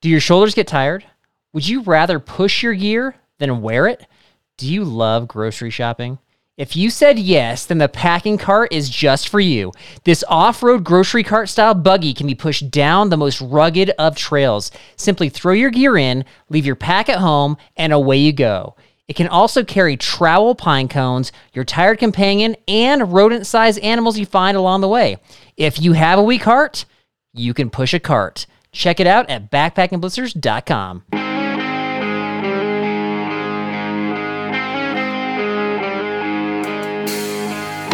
Do your shoulders get tired? Would you rather push your gear than wear it? Do you love grocery shopping? If you said yes, then the packing cart is just for you. This off road grocery cart style buggy can be pushed down the most rugged of trails. Simply throw your gear in, leave your pack at home, and away you go. It can also carry trowel pine cones, your tired companion, and rodent sized animals you find along the way. If you have a weak heart, you can push a cart. Check it out at backpackingblisters.com.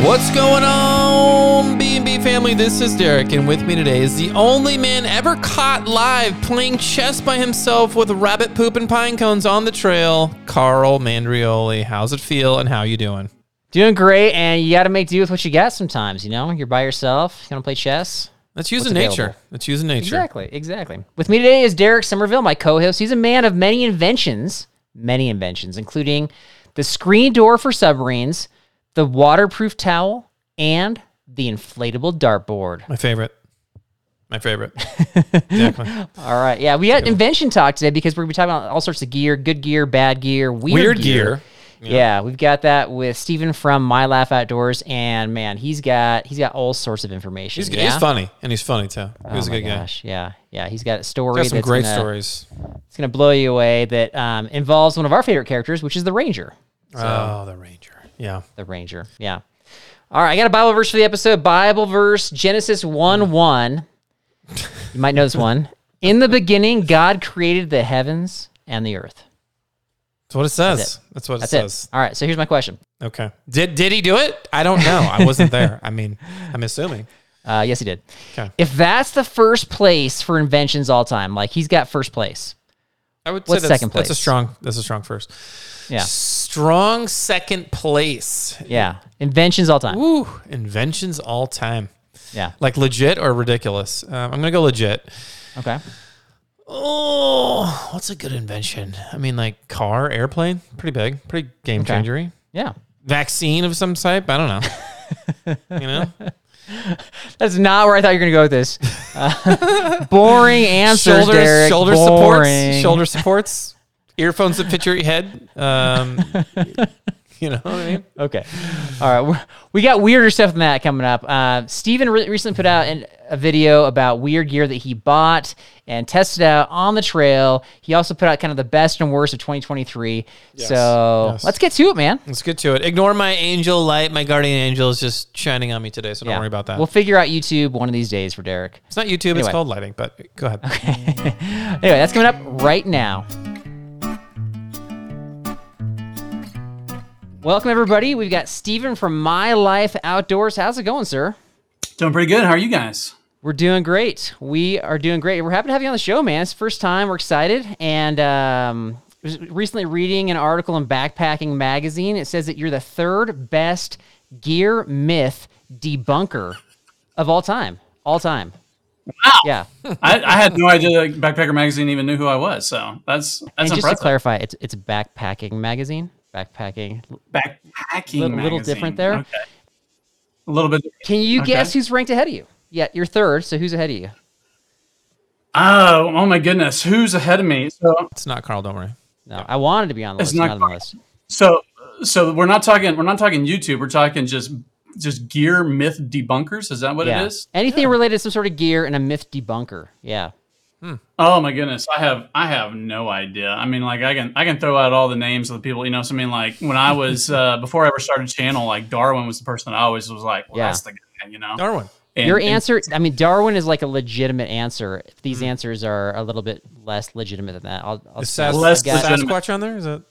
What's going on, B&B family? This is Derek, and with me today is the only man ever caught live playing chess by himself with rabbit poop and pine cones on the trail, Carl Mandrioli. How's it feel, and how you doing? Doing great, and you got to make do with what you got sometimes. You know, you're by yourself, you want to play chess. That's using What's nature. available? That's using nature. Exactly, exactly. With me today is Derek Somerville, my co-host. He's a man of many inventions, many inventions, including the screen door for submarines, the waterproof towel, and the inflatable dartboard. My favorite. My favorite. exactly. All right, yeah, we got invention talk today because we're gonna be talking about all sorts of gear, good gear, bad gear, weird, Weird gear. Yeah. we've got that with Steven from My Life Outdoors, and man, he's got he's got all sorts of information. He's, yeah? he's funny, and he's funny too. He's oh a good guy. yeah, yeah. He's got a story. Got some great gonna, stories. It's gonna blow you away. That um, involves one of our favorite characters, which is the Ranger. oh, the Ranger. Yeah. The Ranger. Yeah. All right, I got a Bible verse for the episode. Bible verse Genesis one one. You might know this one. In the beginning, God created the heavens and the earth. That's what it says. That's That's, what it That's says. it. All right. So here's my question. Okay. Did did he do it? I don't know. I wasn't there. I mean, I'm assuming. Uh, yes, he did. Okay. If that's the first place for inventions all time, like he's got first place. I would What's say that's, second That's a strong. That's a strong first. Yeah. Strong second place. Yeah. Inventions all time. Woo! Inventions all time. Yeah. Like legit or ridiculous? Um, I'm gonna go legit. Okay. Oh, what's a good invention? I mean, like car, airplane, pretty big, pretty game Okay. changer. Yeah. Vaccine of some type. I don't know. you know, That's not where I thought you were going to go with this. Uh, boring answers, shoulders, Derek. shoulder boring. supports, shoulder supports, earphones that fit your head. Um, you know what I mean? Okay. All right. We got weirder stuff than that coming up. Uh, Steven re- recently put out an, a video about weird gear that he bought and tested out on the trail. He also put out kind of the best and worst of 2023. so yes. let's get to it, man. Let's get to it. Ignore my angel light. My guardian angel is just shining on me today, so don't Yeah. worry about that. We'll figure out YouTube one of these days for Derek. it's not YouTube. Anyway. It's called lighting. But go ahead. Okay. Anyway, that's coming up right now. Welcome, everybody. We've got Steven from My Life Outdoors. How's it going, sir? Doing pretty good. How are you guys? We're doing great. We are doing great. We're happy to have you on the show, man. It's the first time. We're excited. And um, was recently reading an article in Backpacking Magazine. It says that you're the third best gear myth debunker of all time. All time. Wow. Yeah. I, I had no idea that Backpacker Magazine even knew who I was. So that's that's and just to clarify, it's it's backpacking magazine. Backpacking. Backpacking. Little- little different there? Okay. A little bit. Can you Okay. guess who's ranked ahead of you? Yeah, you're third. So who's ahead of you? Oh, oh my goodness. Who's ahead of me? So, It's not Carl. Don't worry. No, I wanted to be on the It's list, not not on the list. so, so we're not talking. We're not talking YouTube. We're talking just just gear myth debunkers. Is that what yeah. it is? Anything related to some sort of gear and a myth debunker. Yeah. Oh my goodness, I have I have no idea. I mean, like I can I can throw out all the names of the people. You know, so I mean, like when I was uh, before I ever started channel, like Darwin was the person that I always was like, well, Yeah. that's the guy. You know, Darwin. And- Your and- answer, I mean, Darwin is like a legitimate answer. These Mm-hmm. answers are a little bit less legitimate than that. I'll, I'll Is Sas- Less I've got- legitimate. Sasquatch on there? Is that?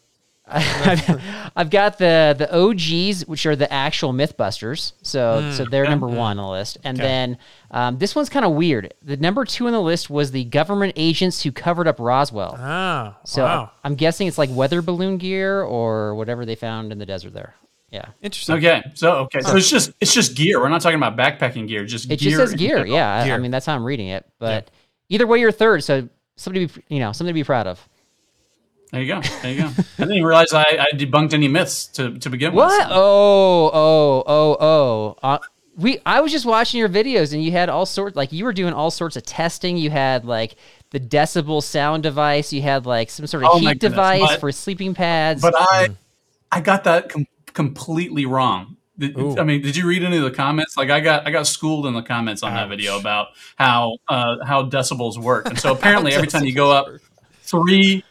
I've, I've got the the OGs, which are the actual MythBusters. So Hmm. so they're number one on the list. And then um, this one's kind of weird. The number two on the list was the government agents who covered up Roswell. Ah, So wow. I'm guessing it's like weather balloon gear or whatever they found in the desert there. Yeah. Interesting. Okay, so okay, so it's just it's just gear. We're not talking about backpacking gear. Just It gear just says gear. general. Yeah. I- I, mean, that's how I'm reading it. But either way, you're third. So somebody, be, you know, something to be proud of. There you go. There you go. I didn't even realize I, I debunked any myths to, to begin What? with. so- Oh, oh, oh, oh. Uh, we I was just watching your videos and you had all sorts like you were doing all sorts of testing. You had like the decibel sound device. You had like some sort of Oh heat device but- for sleeping pads. But I I got that com- completely wrong. Ooh. I mean, did you read any of the comments? Like, I got I got schooled in the comments on that video about how uh, how decibels work. And so apparently, every time you go up three,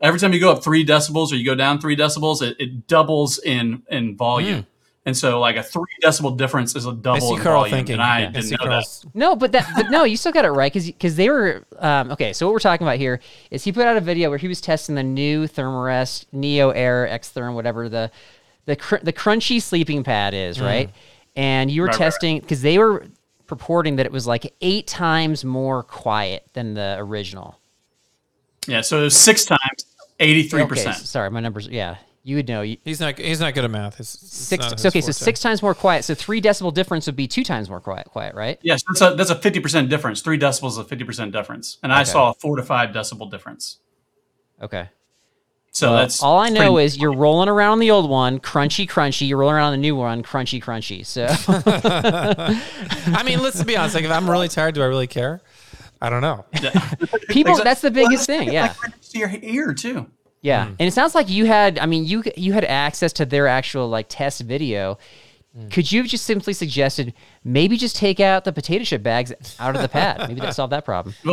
every time you go up three decibels or you go down three decibels, it, it doubles in in volume. And so, like a three decibel difference is a double see in Carl volume. thinking. and I I didn't see know that. No, but that but no, you still got it right because because they were um, okay. So what we're talking about here is he put out a video where he was testing the new Thermarest Neo Air X Therm, whatever the the cr- the crunchy sleeping pad is, right? And you were Right, right, right. testing because they were purporting that it was like eight times more quiet than the original. Yeah, so it was six times, eighty three Okay, percent. s- sorry, my numbers. Yeah, you would know. He's not. He's not good at math. It's, it's six. not So, okay, so six times more quiet. So three decibel difference would be two times more quiet. Quiet, right? Yes, that's a that's a fifty percent difference. Three decibels is a fifty percent difference, and I saw a four to five decibel difference. Okay. So Well, that's all I know is you're rolling around on the old one, crunchy, crunchy. You're rolling around on the new one, crunchy, crunchy. So I mean, let's be honest. Like, if I'm really tired, do I really care? I don't know. people, Exact- that's the biggest that's thing. Yeah, like right to your ear too. yeah. Hmm. And it sounds like you had. I mean, you you had access to their actual like test video. Mm. Could you have just simply suggested maybe just take out the potato chip bags out of the pad? Maybe that solved that problem.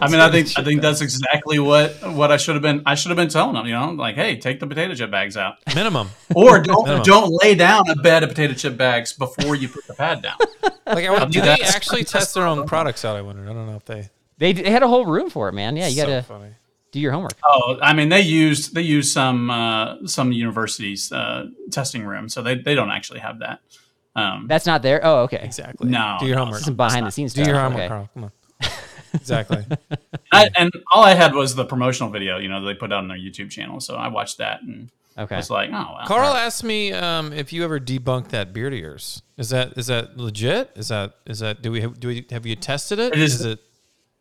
I mean, I think I think that's exactly what what I should have been. I should have been telling them, you know, like, hey, take the potato chip bags out, Minimum. or don't don't lay down a bed of potato chip bags before you put the pad down. Like, I, do they actually test their own products out? I wonder. I don't know if they. They, they had a whole room for it, man. Yeah, you got so to funny. Do your homework. Oh, I mean, they used they used some uh, some universities uh, testing room, so they, they don't actually have that. Um, That's not there. Oh, okay. Exactly. No, Do your no, homework. Some behind the scenes Do your homework, okay. Carl. Come on. exactly. I, and all I had was the promotional video, you know, they put out on their YouTube channel. So I watched that and Okay. was like, oh, well. Carl asked me um, if you ever debunked that beard of yours. Is that is that legit? Is that is that do we have, do we have you tested it? It is- is it?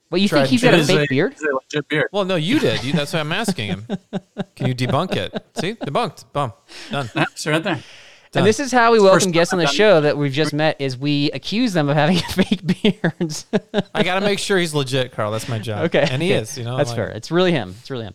Well, you Tried- think he's it got a is fake beard? a legit beard. Well, no, you did. You, that's why I'm asking him. Can you debunk it? See, debunked. Boom, done. Yeah, it's right there. And this is how we welcome guests on the show that we've just met is we accuse them of having fake beards. I got to make sure he's legit, Carl. That's my job. okay. and he okay. is. You know, That's like- fair. It's really him. It's really him.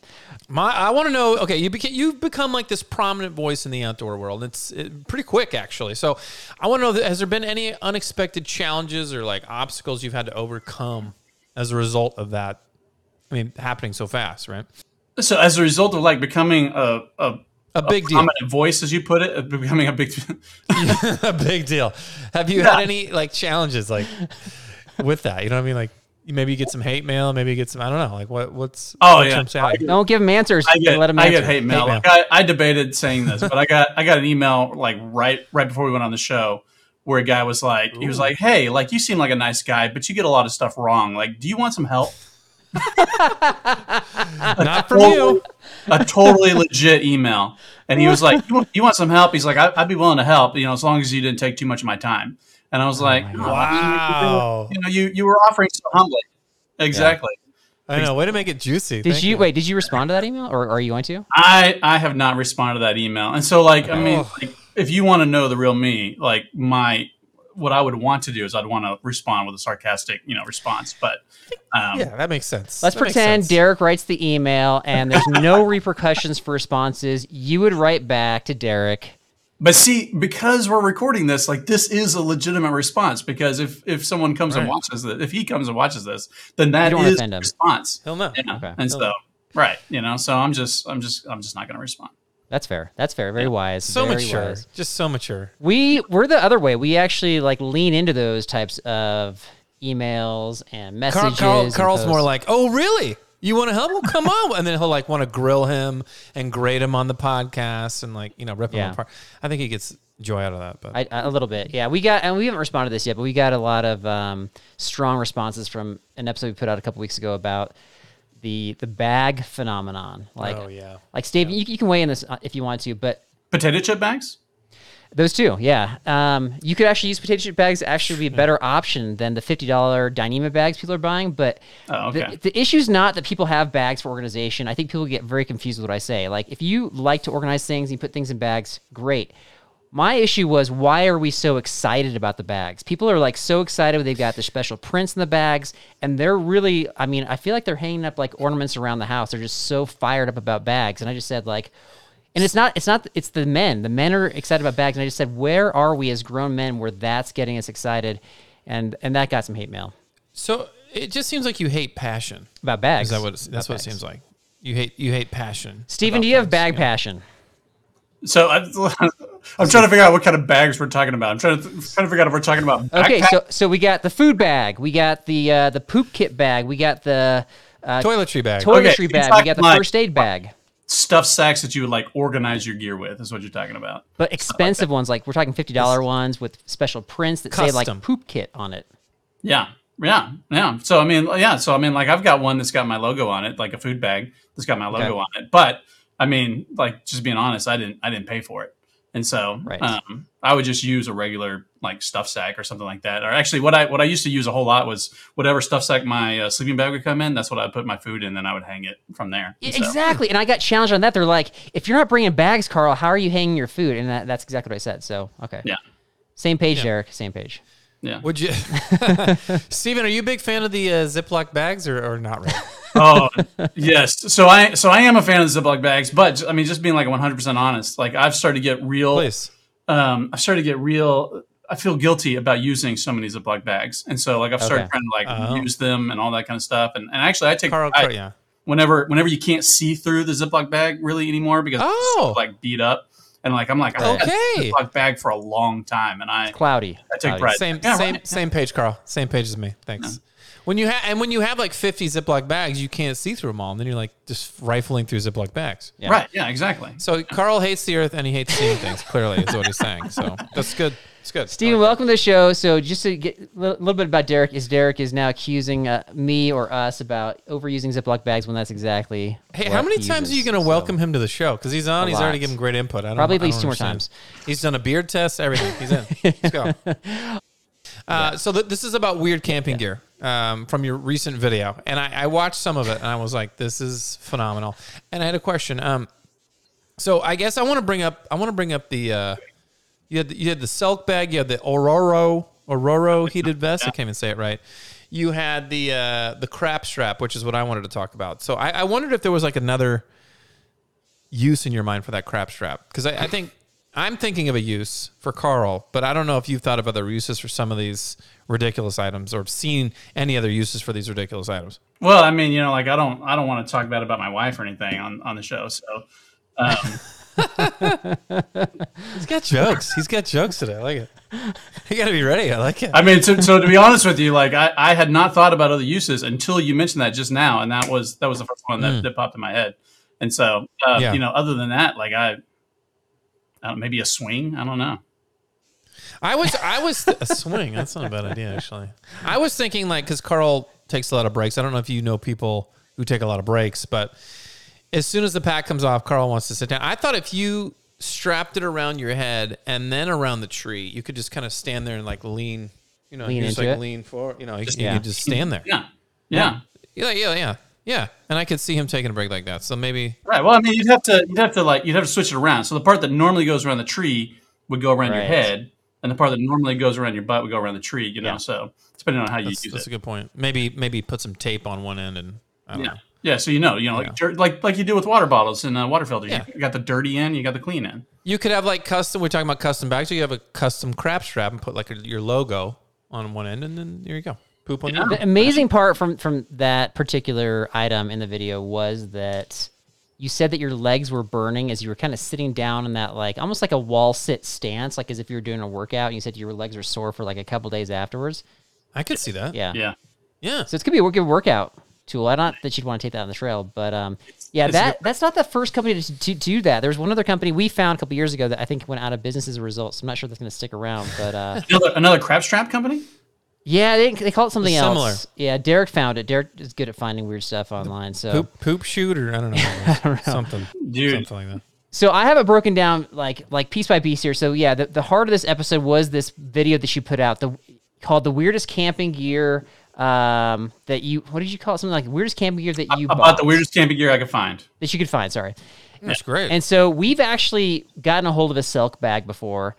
My, I want to know. Okay, you beca- you've become like this prominent voice in the outdoor world. It's it, pretty quick, actually. So, I want to know: has there been any unexpected challenges or like obstacles you've had to overcome as a result of that? I mean, happening so fast, right? So as a result of like becoming a, a, A big deal. prominent voice, as you put it, becoming a big, a big deal. Have you Yeah. had any like challenges like with that? You know what I mean? Like maybe you get some hate mail, maybe you get some. I don't know. Like what? What's? Oh, what's yeah. some challenge? Don't give him answers. I get, Let him I get hate mail. mail. Like I, I debated saying this, but I got, I got an email like right, right before we went on the show where a guy was like, he was like, Hey, like you seem like a nice guy, but you get a lot of stuff wrong. Like, do you want some help? Not from you. a totally legit email. And he was like, you want, you want some help? He's like, I, I'd be willing to help, you know, as long as you didn't take too much of my time. And I was oh like, "Oh, Wow. you know, you, you were offering so humbly. Exactly. I know. Way to make it juicy. Did Thank you, wait? Did you respond to that email, or are you going to? I, I have not responded to that email. And so like, I mean, Oh. like, if you want to know the real me, like my, what I would want to do is I'd want to respond with a sarcastic, you know, response. But, um, Yeah, that makes sense. Let's That pretend sense. Derek writes the email and there's no repercussions for responses. You would write back to Derek, But see, because we're recording this, like this is a legitimate response. Because if if someone comes and watches it, if he comes and watches this, then that is don't wanna is offend a him. response. He'll know. Yeah. Okay. And so, right, you know, so I'm just, I'm just, I'm just not going to respond. That's fair. That's fair. Very wise. So very mature. wise. Just so mature. We we're the other way. We actually like lean into those types of emails and messages. Carl, and Carl's more like, oh, really? You want to help? Well, come on. And then he'll like want to grill him and grade him on the podcast and like, you know, rip Yeah. him apart. I think he gets joy out of that. But I, a little bit, yeah. We got, and we haven't responded to this yet, but we got a lot of um, strong responses from an episode we put out a couple weeks ago about the the bag phenomenon. Like, Oh, yeah. like Steve, you, you can weigh in this uh, if you want to, but Potato chip bags? those two, yeah. Um, you could actually use potato chip bags. Actually, be a better option than the fifty dollar Dyneema bags people are buying. But Oh, okay. the, the issue is not that people have bags for organization. I think people get very confused with what I say. Like, if you like to organize things and you put things in bags, great. My issue was why are we so excited about the bags? People are like so excited they've got the special prints in the bags, and they're really. I mean, I feel like they're hanging up like ornaments around the house. They're just so fired up about bags, and I just said like, and it's not. It's not. It's the men. The men are excited about bags, and I just said, where are we as grown men where that's getting us excited, and and that got some hate mail so it just seems like you hate passion. about bags. Is that what? That's About what it bags. sehave like. You hate you hate passion. Steven, do you have things, bag yeah. passion? So I, I'm trying to figure out what kind of bags we're talking about. I'm trying to, trying to figure out if we're talking about Okay, so so we got the food bag, we got the uh, the poop kit bag, we got the uh, Toiletry bag. toiletry Okay, bag, we got the talking first aid bag, Stuff sacks that you would like organize your gear with is what you're talking about. but expensive ones like we're talking fifty dollar ones with special prints that say like poop kit on it. Yeah. Yeah. Yeah. So I mean, yeah. So I mean, like I've got one that's got my logo on it, like a food bag that's got my logo Okay. on it. But I mean, like just being honest, I didn't I didn't pay for it. And so Right. um, I would just use a regular like stuff sack or something like that. Or actually, what I what I used to use a whole lot was whatever stuff sack my uh, sleeping bag would come in. That's what I would put my food in, and then I would hang it from there. Yeah, And so- Exactly, and I got challenged on that. They're like, if you're not bringing bags, Carl, how are you hanging your food? And that, that's exactly what I said. So okay, Yeah. same page, Derek, same page. Yeah. Would you, Steven, Are you a big fan of the uh, Ziploc bags or, or not really? oh yes. So I so I am a fan of the Ziploc bags, but I mean, just being like 100 percent honest, like I've started to get real. Please. um, I started to get real. I feel guilty about using so many Ziploc bags, and so like I've started Okay. trying to like Oh. use them and all that kind of stuff. And, and actually, I take Carl, I- Carl, yeah. whenever whenever you can't see through the Ziploc bag really anymore because it's so, Oh. like beat up, and like I'm like I Okay. this Ziploc bag for a long time, and I Cloudy. I take Cloudy. pride. Same Yeah, same right. same page, Carl. Same page as me. Thanks. When you have and when you have like 50 Ziploc bags, you can't see through them all, and then you're like just rifling through Ziploc bags. Yeah. right, yeah, exactly. So Carl hates the earth and he hates seeing things. Clearly, is what he's saying. So that's good. It's good. Steven, welcome to the show. So, just to get a little, bit about Derek, is Derek is now accusing uh, me or us about overusing Ziploc bags when that's exactly. Hey, how many times are you going to So- welcome him to the show? Because he's on. A He's already lot. given great input. I don't, Probably at least two more times. He's done a beard test. Everything. He's in. Let's go. Uh, So th- this is about weird camping gear um, from your recent video, and I, I watched some of it, and I was like, "This is phenomenal." And I had a question. Um, so I guess I want to bring up. I want to bring up the. Uh, you had the, you had the Selk bag. You had the Ororo Ororo heated vest. I can't even say it right. You had the uh, the crap strap, which is what I wanted to talk about. So I, I wondered if there was like another use in your mind for that crap strap because I, I think I'm thinking of a use for Carl, but I don't know if you've thought of other uses for some of these ridiculous items or seen any other uses for these ridiculous items. Well, I mean, you know, like I don't I don't want to talk bad about my wife or anything on on the show, so. Um, He's got jokes. He's got jokes today. I like it. You got to be ready. I like it. I mean, to, so to be honest with you, like I, I had not thought about other uses until you mentioned that just now, and that was that was the first one that, that popped in my head. And so, uh, Mm. Yeah. you know, other than that, like I, I don't, maybe a swing. I don't know. I was I was a swing. That's not a bad idea actually. I was thinking like because Carl takes a lot of breaks. I don't know if you know people who take a lot of breaks, but as soon as the pack comes off, Carl wants to sit down. I thought if you strapped it around your head and then around the tree, you could just kind of stand there and like lean. You know, Lean you just into like it? lean forward. You know, you, Yeah. you could just stand there. Yeah, yeah, Yeah, yeah, yeah, yeah. And I could see him taking a break like that. So maybe right. Well, I mean, you'd have to you'd have to like you'd have to switch it around. So the part that normally goes around the tree would go around your head, and the part that normally goes around your butt would go around the tree. You know, Yeah. so depending on how you that's, use that's it. a good point. Maybe maybe put some tape on one end and I don't Yeah. know. Yeah, so you know, you know, like dirt, like like you do with water bottles and a water filters. Yeah. You got the dirty end, you got the clean end. You could have like custom. We're talking about custom bags. So you have a custom crap strap and put like a, your logo on one end, and then there you go. Poop on Yeah. the The amazing part from from that particular item in the video was that you said that your legs were burning as you were kind of sitting down in that like almost like a wall sit stance, like as if you were doing a workout. And you said your legs were sore for like a couple days afterwards. I could see that. Yeah. Yeah. Yeah. So it's gonna be a good workout tool. I not that you'd want to take that on the trail, but um, yeah, that that's not the first company to, to, to do that. There was one other company we found a couple years ago that I think went out of business as a result. So I'm not sure that's gonna stick around, but uh, Another, another crab strap company. yeah, they they call it something Similar. else. Yeah, Derek found it. Derek is good at finding weird stuff online. So Poop poop shoot or I don't know. Something. Dude. Something like that. So I have it broken down like like piece by piece here. So yeah, the, the heart of this episode was this video that she put out, the called the weirdest camping gear um that you what did you call it? Something like weirdest camping gear that you About bought. the weirdest camping gear I could find. that you could find sorry. That's great. and so we've actually gotten a hold of a Selk bag before.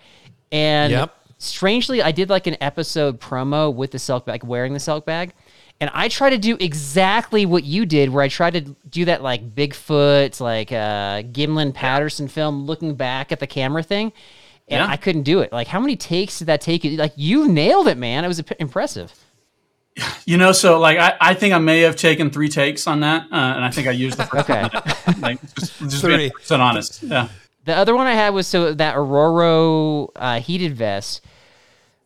And Yep. strangely i did like an episode promo with the Selk bag wearing the silk bag. And i tried to do exactly what you did where i tried to do that like bigfoot like uh gimlin patterson film looking back at the camera thing. And Yeah. i couldn't do it. Like how many takes did that take you? Like you nailed it man. It was imp- impressive You know, so like I, I think I may have taken three takes on that, uh, and I think I used the first Okay. one. Like just, just Three. being honest. Yeah. The other one I had was so that Ororo uh, heated vest.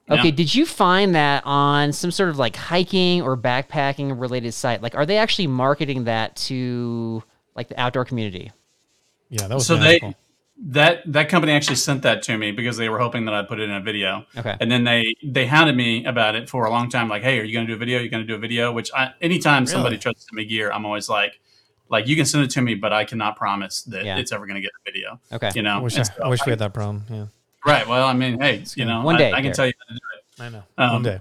Okay, Yeah. did you find that on some sort of like hiking or backpacking related site? Like, are they actually marketing that to like the outdoor community? yeah, that was So magical. they that that company actually sent that to me because they were hoping that I'd put it in a video. Okay. And then they they hounded me about it for a long time. Like, hey, are you going to do a video? You're going to do a video? Which I, anytime somebody Really? tries to send me gear, I'm always like, like you can send it to me, but I cannot promise that Yeah. it's ever going to get a video. Okay. You know. I wish, I, so I wish we had that problem. Yeah. Right. Well, I mean, hey, you know, One day, I, can tell you how to do it. I know. Um, One day.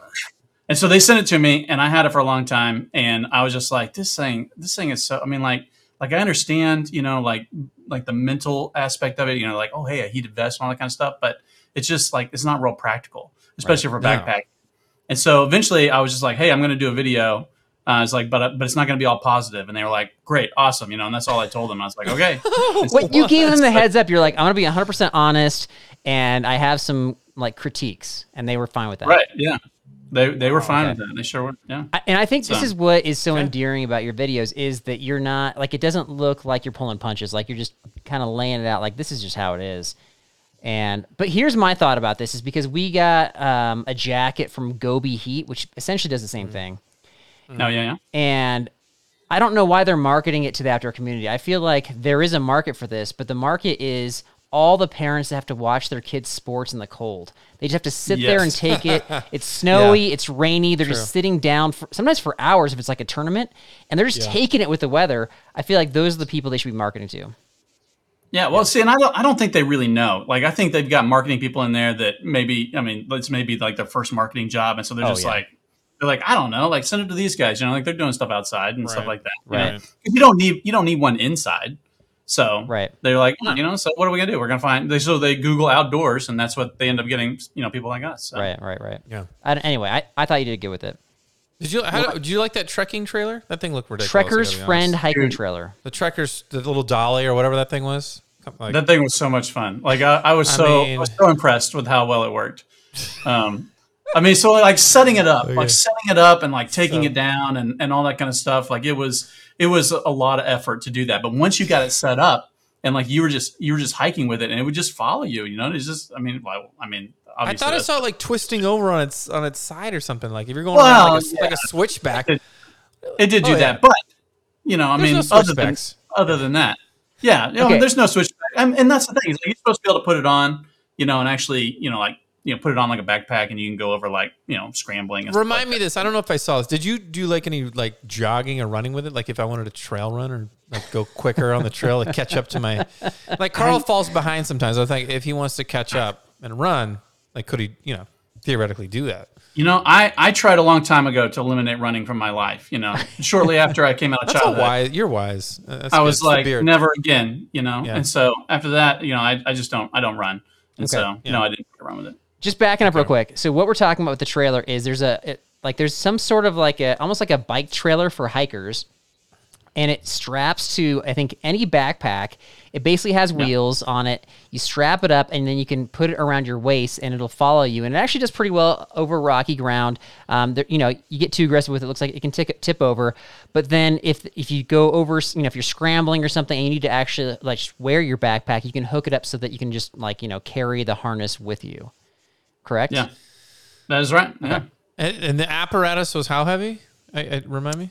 And so they sent it to me, and I had it for a long time, and I was just like, this thing, this thing is so. I mean, like, like I understand, you know, like, like the mental aspect of it, you know, like, oh, hey, a heated vest and all that kind of stuff, but it's just like it's not real practical, especially for No. backpack. And so eventually, I was just like, hey, I'm going to do a video. Uh, it's like, but but it's not going to be all positive. And they were like, great, awesome, you know. And that's all I told them. I was like, okay, What you gave them the heads up? You're like, I'm gonna be 100 percent honest, and I have some like critiques, and they were fine with that. right, yeah. They they were fine okay. with that. They sure were. Yeah. I- And I think this is what is so endearing about your videos is that you're not like it doesn't look like you're pulling punches, like you're just kind of laying it out like this is just how it is. And but here's my thought about this is because we got um, a jacket from Gobi Heat, which essentially does the same thing, No, yeah, yeah. and I don't know why they're marketing it to the outdoor community. I feel like there is a market for this, but the market is all the parents that have to watch their kids' sports in the cold. They just have to sit there and take it. It's snowy, it's rainy. They're just sitting down for, sometimes for hours if it's like a tournament, and they're just taking it with the weather. I feel like those are the people they should be marketing to. Yeah, well, see, and I don't, I don't think they really know. Like, I think they've got marketing people in there that maybe, I mean, it's maybe like their first marketing job, and so they're Oh, just yeah. like, they're like, I don't know, like send it to these guys, you know, like they're doing stuff outside and stuff like that, you Right. You don't need, you don't need one inside. So Right. they're like, "Oh, you know, so what are we gonna do? We're gonna find. They so they Google outdoors, and that's what they end up getting. You know, people like us. So. Right, right, right. Yeah. I anyway, I, I thought you did good with it. Did you how, did you like that trekking trailer? That thing looked ridiculous. I Trekker's gotta be friend hiking Dude. trailer. The Trekkers, the little dolly or whatever that thing was. Like, That thing was so much fun. Like I, I was so I, mean- was so impressed with how well it worked. Um, I mean, so like setting it up, like setting it up and like taking it down and, and all that kind of stuff. Like it was it was a lot of effort to do that. But once you got it set up and like you were just you were just hiking with it and it would just follow you. You know, it's just I mean, well, I mean, I thought I saw it like twisting over on its on its side or something. Like if you're going Well, around like a, like a switchback. It- it did do Oh, yeah. that, but you know, I There's mean, no other than other than that, yeah, you know, Okay. there's no switchback, and, and that's the thing. Like you're supposed to be able to put it on, you know, and actually, you know, like you know, put it on like a backpack, and you can go over like you know, scrambling. And Remind like me of this. I don't know if I saw this. Did you do like any like jogging or running with it? Like if I wanted to trail run or like go quicker on the trail to catch up to my like Carl falls behind sometimes. I think if he wants to catch up and run, like could he, you know, theoretically do that? You know, I I tried a long time ago to eliminate running from my life. You know, shortly after I came out of That's a childhood, wise. You're wise. Uh, That's I good. was like, never again. You know, Yeah. and so after that, you know, I, I just don't I don't run, and so Yeah. know, I didn't run with it. Just backing up real quick. So what we're talking about with the trailer is there's a it, like there's some sort of like a almost like a bike trailer for hikers, and it straps to I think any backpack. It basically has wheels on it. You strap it up, and then you can put it around your waist, and it'll follow you. And it actually does pretty well over rocky ground. Um, there, you know, you get too aggressive with it, it looks like it can tip, tip over. But then if if you go over, you know, if you're scrambling or something, and you need to actually like wear your backpack, you can hook it up so that you can just like you know carry the harness with you. Correct? Yeah, that is right. Yeah. And, and the apparatus was how heavy? I, I, remind me.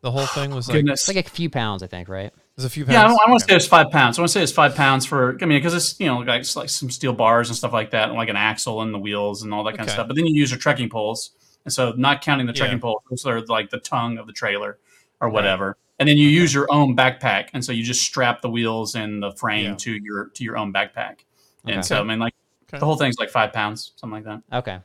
The whole thing was like It's like a few pounds, I think, right? it was a few pounds. Yeah, I, I want to Okay. say it's five pounds. I want to say it's five pounds for. I mean, because it's you know like, it's like some steel bars and stuff like that, and like an axle and the wheels and all that kind of stuff. But then you use your trekking poles, and so not counting the trekking Yeah. poles, those are like the tongue of the trailer or whatever. And then you use your own backpack, and so you just strap the wheels and the frame Yeah. to your to your own backpack. Okay. And so I mean, like Okay. the whole thing's like five pounds, something like that. Okay.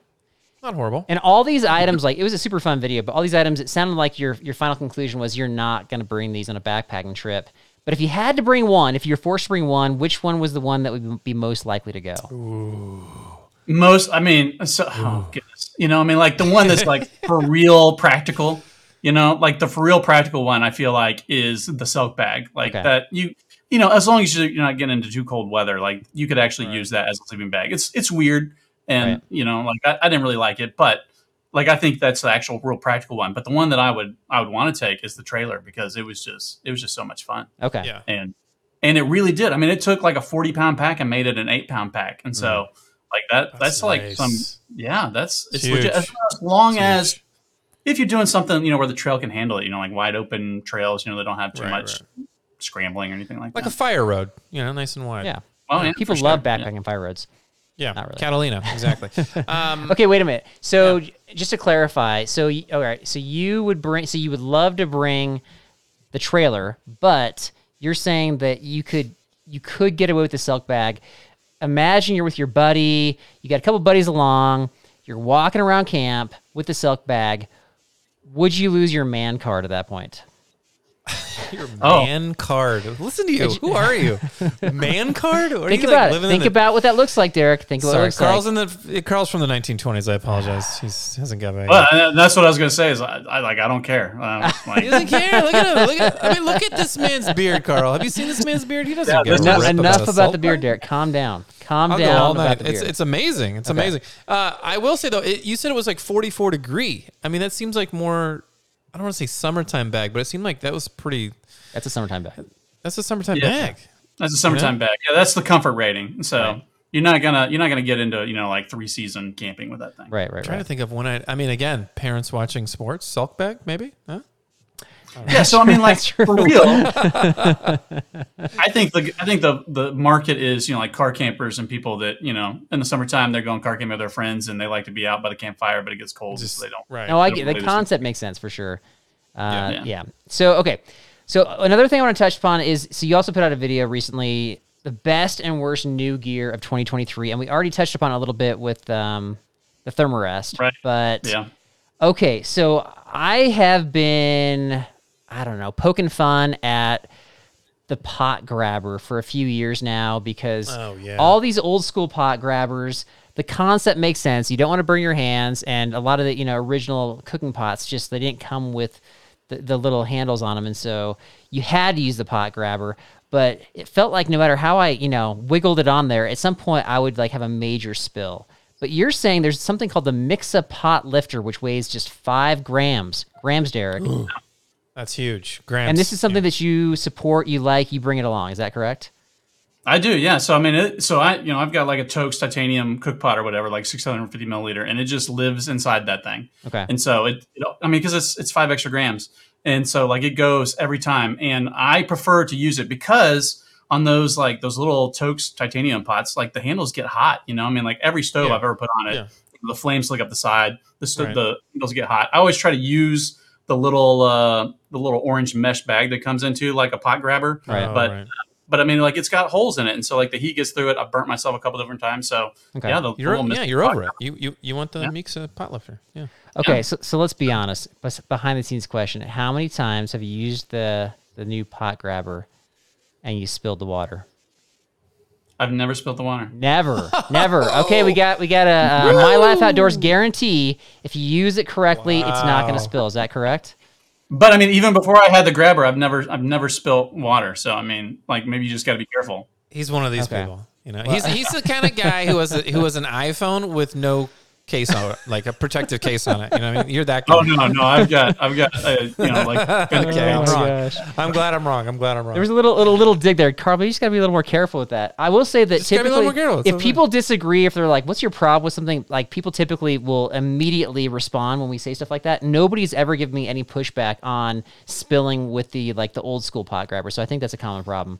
Not horrible. And all these items, like it was a super fun video, but all these items, it sounded like your your final conclusion was you're not going to bring these on a backpacking trip. But if you had to bring one, if you're forced to bring one, which one was the one that would be most likely to go? Most, I mean, so, oh goodness, you know, I mean, like the one that's like for real practical, you know, like the for real practical one, I feel like is the Selk bag, like Okay. that. You, you know, as long as you're you're not getting into too cold weather, like you could actually use that as a sleeping bag. It's it's weird, and Right. you know, like I, I didn't really like it, but like I think that's the actual real practical one. But the one that I would I would want to take is the trailer because it was just it was just so much fun Okay. Yeah. and and it really did. I mean, it took like a forty pound pack and made it an eight pound pack, and so mm-hmm. like that that's, That's like nice. some yeah, that's it's Huge. legit. As, as long It's as huge. if you're doing something you know where the trail can handle it, you know, like wide open trails, you know, they don't have too Right, much scrambling or anything like, that. Like a fire road, you know, nice and wide. Yeah. Oh, yeah, People love sure. Yeah. backpacking fire roads. Yeah. Not really. Catalina, exactly. um, Okay, wait a minute. So j- just to clarify, so all right, so you would bring, so you would love to bring the trailer, but you're saying that you could you could get away with the Selk bag. Imagine you're with your buddy, you got a couple buddies along, you're walking around camp with the Selk bag. Would you lose your man card at that point? Your Oh. man card. Listen to you. Who are you? Man card? Or are Think you, about like, it. living Think in the- about what that looks like, Derek. Think about what it Sorry, looks Carl's like. in the Carl's from the 1920s. I apologize. He hasn't got back. Well, and that's what I was gonna say. Is I, I like I don't care. Uh, like, He doesn't care. Look at him. Look at. I mean, look at this man's beard, Carl. Have you seen this man's beard? He doesn't Yeah, give Enough, rip enough about the beard. Derek. Calm down. Calm I'll down all about night. the beard. It's it's amazing. It's Okay. amazing. Uh, I will say though, it, you said it was like 44 degree. I mean, that seems like more. I don't want to say summertime bag, but it seemed like that was pretty. That's a summertime bag. That's a summertime Yeah. bag. that's a summertime bag. Yeah, that's the comfort rating. So Right. you're not gonna you're not gonna get into you know like three season camping with that thing. Right, right, I'm trying right. to think of when I. I mean, again, parents watching sports, Selk bag, maybe. Huh? Yeah, so I mean, like for real, I think the I think the the market is you know like car campers and people that you know in the summertime they're going car camping with their friends and they like to be out by the campfire, but it gets cold, Just so they don't. right. No, I get the concept makes sense for sure. Uh, yeah. Yeah. So okay. So another thing I want to touch upon is so you also put out a video recently, the best and worst new gear of 2023, and we already touched upon it a little bit with um, the Thermarest. Right. But Yeah, Okay, so I have been, I don't know, poking fun at the pot grabber for a few years now because Oh, yeah. all these old school pot grabbers, the concept makes sense. You don't want to burn your hands, and a lot of the you know original cooking pots just they didn't come with the, the little handles on them, and so you had to use the pot grabber. But it felt like no matter how I you know wiggled it on there, at some point I would like have a major spill. But you're saying there's something called the Miksa Pot Lifter, which weighs just five grams. Grams, Derek. That's huge. Grams. And this is something that you support, you like, you bring it along. Is that correct? I do. Yeah. So I mean, it, so I you know I've got like a Toaks titanium cook pot or whatever, like 650 milliliter, and it just lives inside that thing. Okay. And so it, it I mean, because it's it's five extra grams, and so like it goes every time. And I prefer to use it because on those like those little Toaks titanium pots, like the handles get hot. You know, I mean, like every stove Yeah. I've ever put on it, Yeah. the flames lick up the side. The sto- Right. the handles get hot. I always try to use the little uh the little orange mesh bag that comes into like a pot grabber. Right. Oh, but right. but I mean, like it's got holes in it, and so like the heat gets through it. I've burnt myself a couple different times. So Okay. yeah, the, the You're little yeah, you're over it. You you you want the Yeah. Miksa pot lifter? Yeah. Okay, so so let's be honest. Bes- Behind the scenes question: How many times have you used the the new pot grabber, and you spilled the water? I've never spilled the water. Never, never. Okay, we got we got a uh, My Life Outdoors guarantee. If you use it correctly, it's not going to spill. Is that correct? But I mean, even before I had the grabber, I've never I've never spilt water. So I mean, like maybe you just got to be careful. He's one of these Okay. people. You know, he's he's the kind of guy who was a, who was an iPhone with no case on it, like a protective case on it. You know, what I mean, you're that guy. Oh no, no, I've got I've got uh, you know like okay, I'm Oh wrong. gosh. I'm glad I'm wrong. I'm glad I'm wrong. There was a little little little dig there, Carl. But you just gotta be a little more careful with that. I will say that Just gotta be a typically, little more if okay. people disagree, if they're like, "What's your problem with something?" Like people typically will immediately respond when we say stuff like that. Nobody's ever given me any pushback on spilling with the like the old school pot grabber. So I think that's a common problem.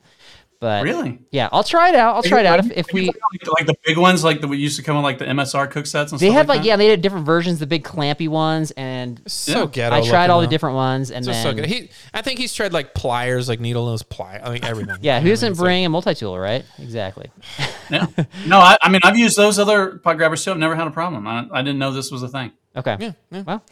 But Really? yeah, I'll try it out. I'll try it out if, if we. like, like the big ones, like the we used to come in like the MSR cook sets and stuff? They stuff had like, like that? yeah, they had different versions, the big clampy ones, and so Yeah. ghetto. I tried looking, all the different ones, and Just then so good. He, I think he's tried like pliers, like needle nose pliers. I mean everything. yeah, You who know what I doesn't mean? It's bring a multi tool, right? Exactly. Yeah. No, I, I mean I've used those other pot grabbers too. I've never had a problem. I, I didn't know this was a thing. Okay. Yeah, yeah. Well,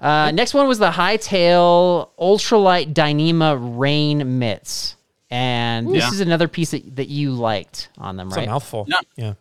uh, next one was the Hightail Ultralight Dyneema Rain Mitts. And this Yeah. is another piece that, that you liked on them, It's a right? mouthful. Yeah. yeah.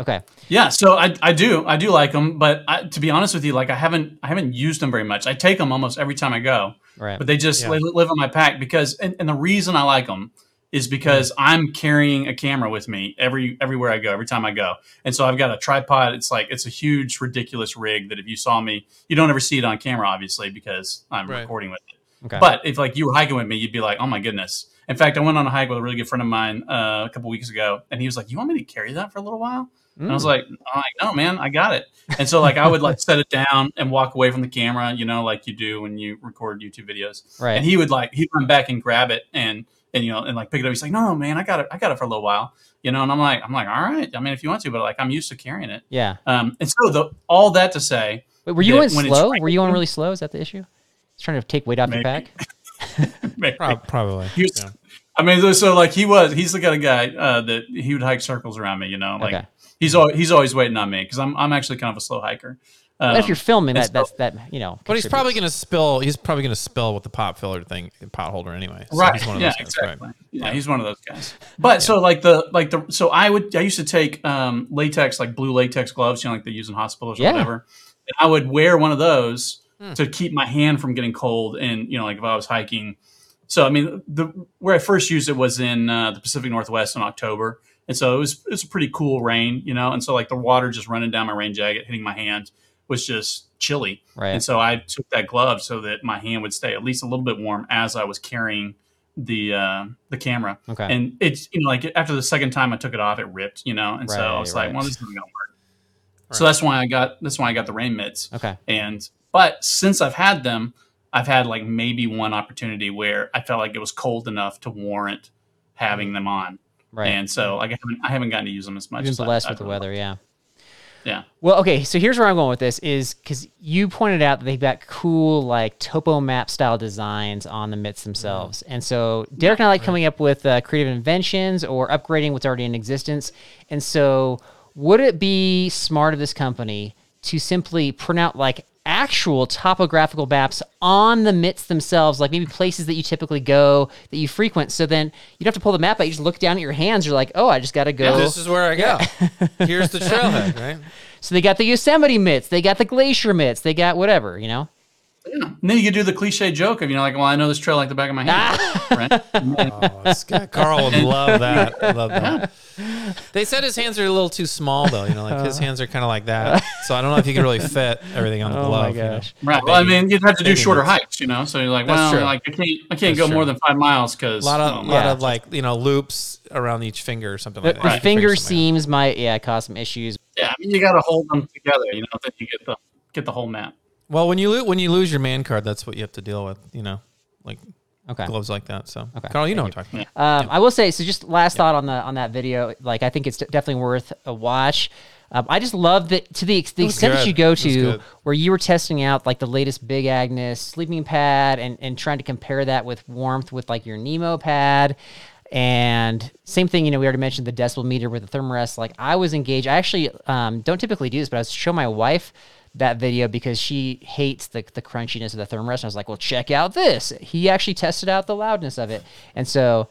Okay. Yeah, so I, I do I do like them, but I, to be honest with you, like I haven't I haven't used them very much. I take them almost every time I go, Right. but they just Yeah. li- live in my pack because and, and the reason I like them is because mm. I'm carrying a camera with me every everywhere I go, every time I go, and so I've got a tripod. It's like it's a huge, ridiculous rig that if you saw me, you don't ever see it on camera, obviously, because I'm Right. recording with it. Okay. But if like you were hiking with me, you'd be like, "Oh my goodness!" In fact, I went on a hike with a really good friend of mine uh, a couple weeks ago, and he was like, "You want me to carry that for a little while?" And I Mm. was like, I'm like, "No, man, I got it." And so like I would like set it down and walk away from the camera, you know, like you do when you record YouTube videos. Right. And he would like he'd run back and grab it and and you know and like pick it up. He's like, "No, man, I got it. I got it for a little while." You know, and I'm like, I'm like, "All right. I mean, if you want to, but like I'm used to carrying it." yeah. Um, and so the all that to say, Wait, were you going slow? Were you going really slow? Is that the issue? He's trying to take weight off your Maybe. pack? Prob- probably. Was- Yeah. I mean, so like he was, he's the kind of guy uh, that he would hike circles around me. You know, like Okay. he's always he's always waiting on me because I'm I'm actually kind of a slow hiker. Um, But if you're filming, and that so- that's that you know. But he's probably gonna spill. He's probably gonna spill with the pot filler thing, pot holder anyway. So right. He's one of yeah, those guys, right. exactly. Yeah, he's one of those guys. But so like the like the so I would I used to take um, latex like blue latex gloves, you know, like they use in hospitals or Yeah. whatever. And I would wear one of those Hmm. to keep my hand from getting cold. And you know, like if I was hiking. So I mean, the where I first used it was in uh, the Pacific Northwest in October, and so it was it's a pretty cool rain, you know, and so like the water just running down my rain jacket, hitting my hand was just chilly. Right. And so I took that glove so that my hand would stay at least a little bit warm as I was carrying the uh, the camera. Okay. And it's you know like after the second time I took it off, it ripped. You know, and so I Right, was like, right. well, this isn't gonna work. So that's why I got that's why I got the rain mitts. Okay. And but since I've had them, I've had like maybe one opportunity where I felt like it was cold enough to warrant having them on. Right. And so like I haven't I haven't gotten to use them as much. You've been blessed I'd with the weather, yeah. Yeah. Well, okay, so here's where I'm going with this is because you pointed out that they've got cool like topo map style designs on the mitts themselves, and so Derek and I like coming up with uh, creative inventions or upgrading what's already in existence. And so, would it be smart of this company to simply print out like actual topographical maps on the mitts themselves, like maybe places that you typically go that you frequent? So then you don't have to pull the map out; you just look down at your hands. You're like, oh, I just got to go. This is where I go. Here's the trailhead, right? So they got the Yosemite mitts, they got the glacier mitts, they got whatever, you know. Yeah. And then you could do the cliche joke of, you know, like, well, I know this trail like the back of my hand. right? Oh, this guy, Carl would love that. Love that. They said his hands are a little too small, though. You know, like his uh. hands are kind of like that. So I don't know if you can really fit everything on the Oh my glove. you know. gosh. Right. Well, I mean, you'd have to do shorter that's- hikes, you know. So you're like, That's well, true. like I can't, I can't That's go true. more than five miles because A lot of, lot Yeah. of like you know loops around each finger or something The, like that. You finger figure seams might yeah cause some issues. yeah, I mean, you got to hold them together, you know, then you get the get the whole map. Well, when you lo- when you lose your man card, that's what you have to deal with. You know, like Okay. gloves like that. So, Okay. Carl, you know what I'm talking about. Um, I will say so. Just last thought on the on that video. Like I think it's definitely worth a watch. Um, I just love that to the, the extent that you go to where you were testing out like the latest Big Agnes sleeping pad and and trying to compare that with warmth with like your Nemo pad. And same thing, you know, we already mentioned the decibel meter with the thermarest. Like I was engaged. I actually um, don't typically do this, but I was show my wife that video because she hates the, the crunchiness of the thermarest. And I was like, well, check out this. He actually tested out the loudness of it. And so,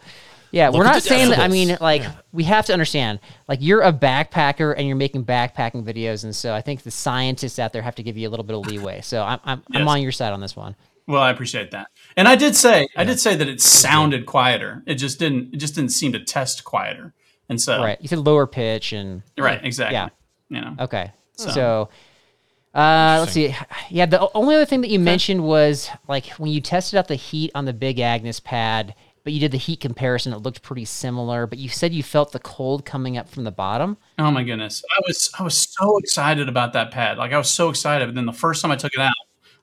yeah, we're not saying that. I mean, like, we have to understand, like, you're a backpacker and you're making backpacking videos. And so I think the scientists out there have to give you a little bit of leeway. So I'm, I'm, I'm on your side on this one. Well, I appreciate that. And I did say, I did say that it sounded quieter. It just didn't, it just didn't seem to test quieter. And so, Right. You said lower pitch and right, exactly. Yeah. You know, Okay. So- So, uh, let's see. Yeah, the only other thing that you mentioned was like when you tested out the heat on the Big Agnes pad, but you did the heat comparison, it looked pretty similar. But you said you felt the cold coming up from the bottom. Oh my goodness. I was I was so excited about that pad. Like I was so excited. But then the first time I took it out,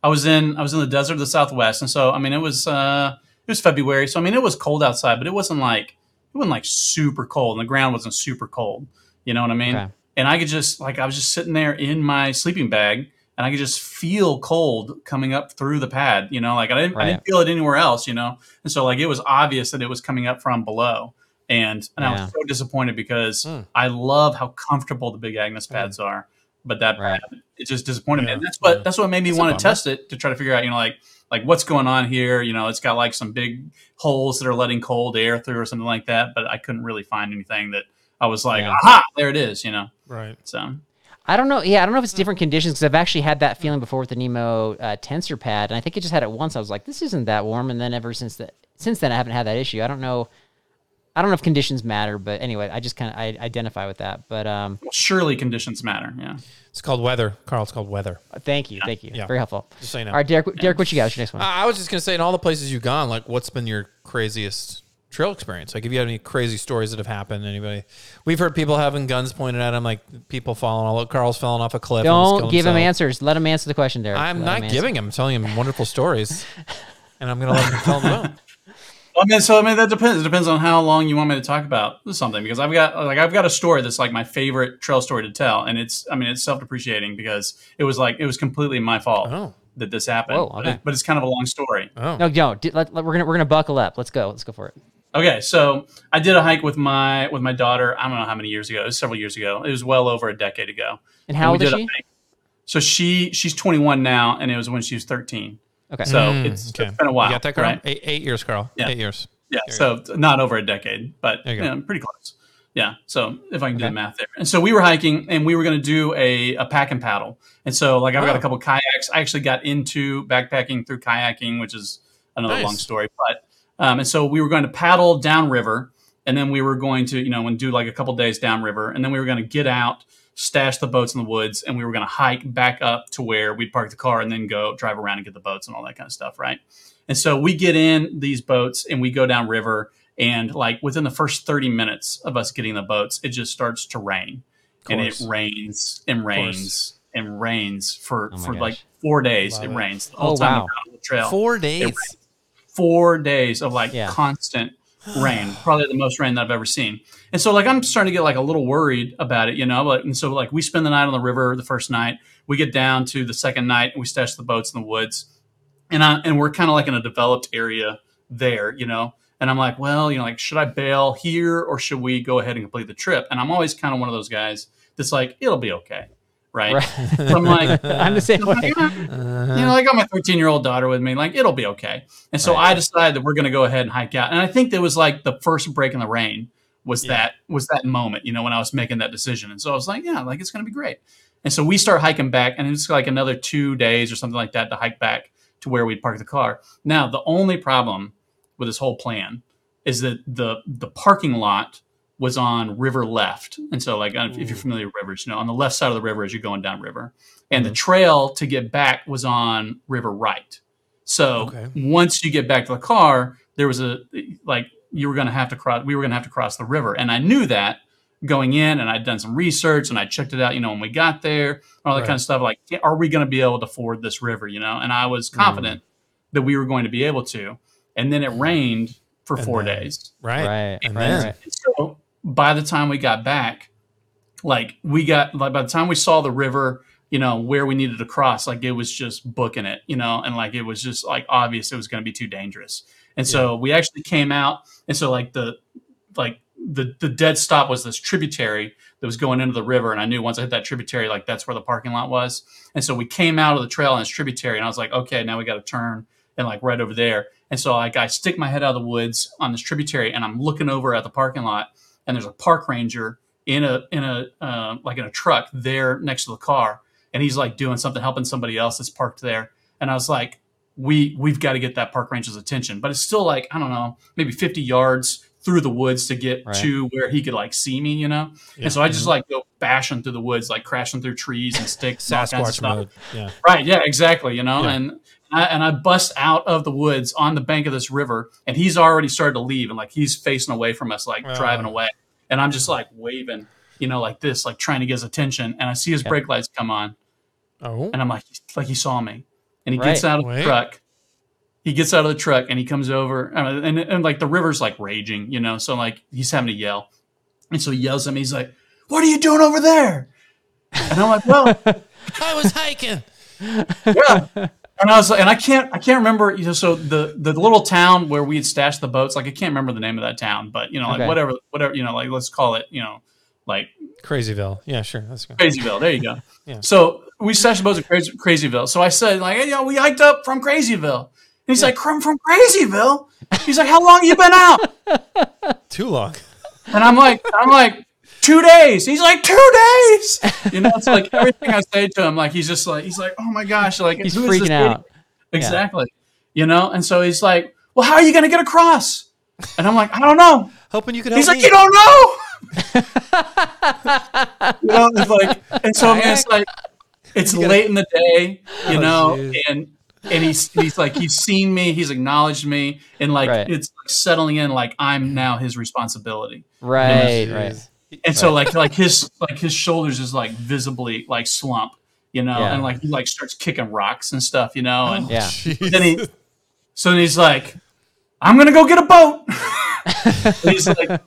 I was in I was in the desert of the Southwest. And so I mean it was uh it was February. So I mean it was cold outside, but it wasn't like it wasn't like super cold and the ground wasn't super cold. You know what I mean? Okay. And I could just like I was just sitting there in my sleeping bag and I could just feel cold coming up through the pad, you know, like I didn't I didn't feel it anywhere else, you know. And so like it was obvious that it was coming up from below. And and I was so disappointed because Hmm. I love how comfortable the big Agnes pads are, but that Right. pad it just disappointed me. And that's what yeah. that's what made me want to test it to try to figure out, you know, like like what's going on here. You know, it's got like some big holes that are letting cold air through or something like that, but I couldn't really find anything that I was like, Yeah. aha, there it is, you know. Right. So I don't know. Yeah, I don't know if it's different conditions because I've actually had that feeling before with the Nemo uh, tensor pad, and I think I just had it once. I was like, this isn't that warm, and then ever since that, since then, I haven't had that issue. I don't know. I don't know if conditions matter, but anyway, I just kind of I identify with that. But um, surely conditions matter. Yeah. It's called weather, Carl. It's called weather. thank you, thank you, Yeah. very helpful. Just so you know. All right, Derek. Derek, what you got? What's your next one? I I was just gonna say, in all the places you've gone, like, what's been your craziest trail experience? Like, if you have any crazy stories that have happened, anybody? We've heard people having guns pointed at them, like people falling all. Carl's falling off a cliff. don't killed give him answers. Let him answer the question, Derek. I'm Let not him giving him. I'm telling him wonderful stories, and I'm gonna let him tell them. About. I mean, so I mean that depends. It depends on how long you want me to talk about something because I've got like I've got a story that's like my favorite trail story to tell, and it's I mean it's self depreciating because it was like it was completely my fault Oh. that this happened. Whoa, but, it- but it's kind of a long story. Oh, No, no. d- Let, let- we're gonna we're gonna buckle up. Let's go. Let's go for it. Okay, so I did a hike with my with my daughter. I don't know how many years ago. It was several years ago. It was well over a decade ago. And how we old is she? So she she's 21 now, and it was when she was 13. Okay. So Mm, it's, it's been a while. You got that, Carl? right? Eight, eight years, Carl. Yeah. Eight years. Yeah, There so not over a decade, but There you you know, pretty close. Yeah, so if I can do the math there. And so we were hiking, and we were going to do a, a pack and paddle. And so, like, I've got Oh. a couple kayaks. I actually got into backpacking through kayaking, which is another Nice. long story. But um, and so we were going to paddle downriver, and then we were going to, you know, and do like a couple days downriver, and then we were going to get out, stash the boats in the woods, and we were going to hike back up to where we'd park the car, and then go drive around and get the boats and all that kind of stuff, right? And so we get in these boats and we go downriver. And like within the first 30 minutes of us getting the boats, it just starts to rain. And it rains and rains and rains for, Oh for gosh. like four days. It rains the whole Oh, time wow. we're on the trail. Four days. Four days of like Yeah. constant rain, probably the most rain that I've ever seen. And so like I'm starting to get like a little worried about it, you know. But and so like we spend the night on the river the first night. We get down to the second night and we stash the boats in the woods. And I and we're kind of like in a developed area there, you know. And I'm like, well, you know, like should I bail here or should we go ahead and complete the trip? And I'm always kind of one of those guys that's like, it'll be okay, right? Right. So I'm like, I'm the same way. you know, I got my 13 year old daughter with me. Like, it'll be okay. And so Right. I decided that we're going to go ahead and hike out. And I think that was like the first break in the rain was Yeah. that was that moment, you know, when I was making that decision. And so I was like, yeah, like it's going to be great. And so we start hiking back, and it's like another two days or something like that to hike back to where we'd park the car. Now, the only problem with this whole plan is that the the parking lot was on river left, and so like if you're familiar with rivers, you know, on the left side of the river as you're going down river, and the trail to get back was on river right. So Okay. once you get back to the car, there was a like you were going to have to cross. We were going to have to cross the river, and I knew that going in, and I'd done some research and I checked it out. You know, when we got there, all that Right. kind of stuff. Like, are we going to be able to ford this river? You know, and I was Mm. confident that we were going to be able to. And then it rained for And four then- days. Right. Right. And right, then- right. So by the time we got back, like we got like by the time we saw the river, you know, where we needed to cross, like it was just booking it, you know, and like it was just like obvious it was going to be too dangerous. And so we actually came out, and so like the like the the dead stop was this tributary that was going into the river, and I knew once I hit that tributary, like that's where the parking lot was. And so we came out of the trail and this tributary, and I was like, okay, now we got to turn and like right over there. And so like I stick my head out of the woods on this tributary, and I'm looking over at the parking lot, and there's a park ranger in a in a uh, like in a truck there next to the car, and he's like doing something, helping somebody else that's parked there. And I was like, we we've got to get that park ranger's attention. But it's still like I don't know, maybe 50 yards through the woods to get Right. to where he could like see me, you know. And so I just like go bashing through the woods, like crashing through trees and sticks, and all kinds of Sasquatch stuff. mode. Yeah. Right. Yeah. Exactly. You know, Yeah. and I, and I bust out of the woods on the bank of this river, and he's already started to leave, and like he's facing away from us, like Wow. driving away, and I'm just like waving, you know, like this, like trying to get his attention, and I see his brake lights come on, Oh. and I'm like, like he saw me, and he Right. gets out of Wait. the truck. He gets out of the truck and he comes over, uh, and, and like the river's like raging, you know, so like he's having to yell, and so he yells at me. He's like, "What are you doing over there?" And I'm like, "Well." I was hiking. yeah. And I was like, and I can't, I can't remember. You know, so the the little town where we had stashed the boats, like I can't remember the name of that town, but you know, like Okay. whatever, whatever, you know, like let's call it, you know, like Crazyville. Yeah, sure. Let's go. Crazyville. There you go. Yeah. So we stashed the boats at Crazy, Crazyville. So I said, like, hey, yo, we hiked up from Crazyville. And he's like, from from Crazyville. He's like, how long you been out? Too long. And I'm like, I'm like, two days. He's like, two days. You know, it's like everything I say to him, like he's just like, he's like, oh my gosh, like He's who is this freaking idiot? out. Exactly. You know, and so he's like, well, how are you going to get across? And I'm like, I don't know. Hoping you could help He's like, me. you don't know. you know, it's like, and so I mean, it's like, it's late in the day, oh, you Oh, know, jeez. and and he's he's like he's seen me, he's acknowledged me, and like Right. it's like settling in, like I'm now his responsibility. Right, Jeez. right. And so like like his like his shoulders is like visibly like slump, you know, Yeah. and like he like starts kicking rocks and stuff, you know, and Yeah. Then he so then he's like i'm gonna go get a boat he's like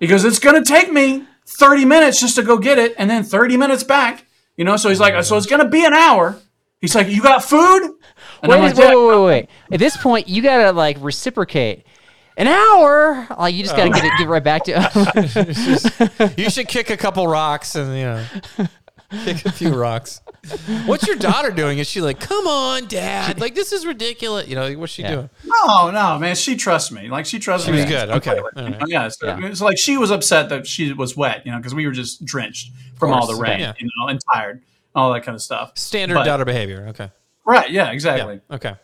he goes it's gonna take me 30 minutes just to go get it and then 30 minutes back you know so he's like so it's gonna be an hour he's like you got food and Wait, I'm wait, like, wait, wait, wait. At this point, you gotta like reciprocate. An hour, like you just gotta get it, get right back to. you should kick a couple rocks and you know kick a few rocks. What's your daughter doing? Is she like, come on, dad? Like this is ridiculous. You know, what's she Yeah. doing? no no man she trusts me like she trusts She me She's good. Okay. completely, you All know? yeah, so Yeah. it's like she was upset that she was wet you know because we were just drenched from all the rain yeah. you know and tired all that kind of stuff Standard But- daughter behavior. Okay. right yeah Yeah. exactly Okay.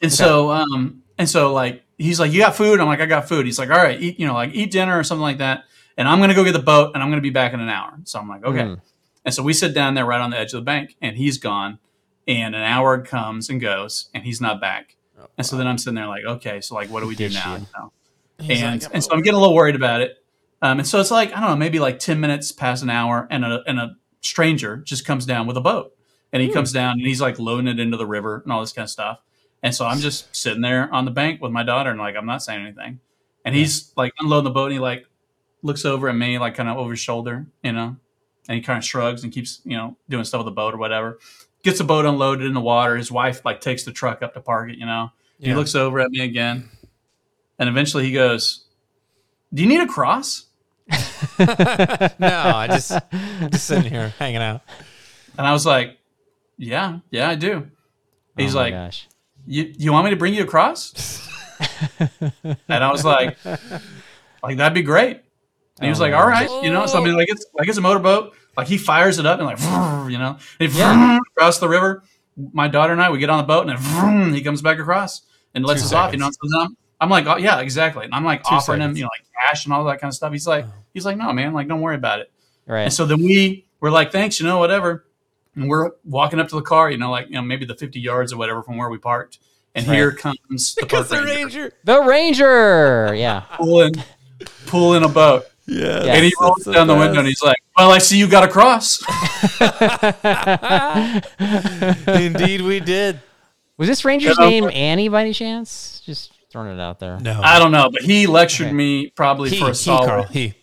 And so, um, and so like he's like, "You got food?" I'm like, "I got food." He's like, "All right, eat, you know, like eat dinner or something like that." And I'm gonna go get the boat, and I'm gonna be back in an hour. So I'm like, "Okay." Mm. And so we sit down there right on the edge of the bank, and he's gone. And an hour comes and goes, and he's not back. and so then I'm sitting there like, "Okay, so like, what do we do now?" you. You know? And like, and so I'm getting a little worried about it. Um, and so it's like I don't know, maybe like ten minutes past an hour, and a and a stranger just comes down with a boat, and he comes down and he's like loading it into the river and all this kind of stuff. And so I'm just sitting there on the bank with my daughter, and like I'm not saying anything. And he's like unloading the boat, and he like looks over at me, like kind of over his shoulder, you know, and he kind of shrugs and keeps you know doing stuff with the boat or whatever. Gets the boat unloaded in the water. His wife like takes the truck up to park it, you know. He looks over at me again, and eventually he goes, "Do you need a cross?" no, I just just sitting here hanging out. And I was like, "Yeah, yeah, I do." Oh he's Oh like, gosh. You, "You want me to bring you across? and I was like, "Like that'd be great." And he was Oh like, my "All right, you know." So I mean, like it's like it's a motorboat. Like he fires it up and like, you know, and he Yeah. across the river. My daughter and I, we get on the boat and then he comes back across and lets Two us off. You know, so I'm, I'm like, oh, yeah, exactly. And I'm like Two offering him, you know, like cash and all that kind of stuff. He's like, oh. he's like, no, man, like don't worry about it. Right. And so then we were like, thanks, you know, whatever. And we're walking up to the car, you know, like you know, maybe the 50 yards or whatever from where we parked. And Right. here comes the park the ranger ranger. the Ranger. Yeah. pulling, pulling a boat. Yeah. Yeah. and he rolls down the window and he's like, well, I see you got a cross. Indeed, we did. Was this Ranger's Yeah. name Annie by any chance? Just throwing it out there. No. I don't know, but he lectured Okay. me probably he, for a he, solid. Carl, he.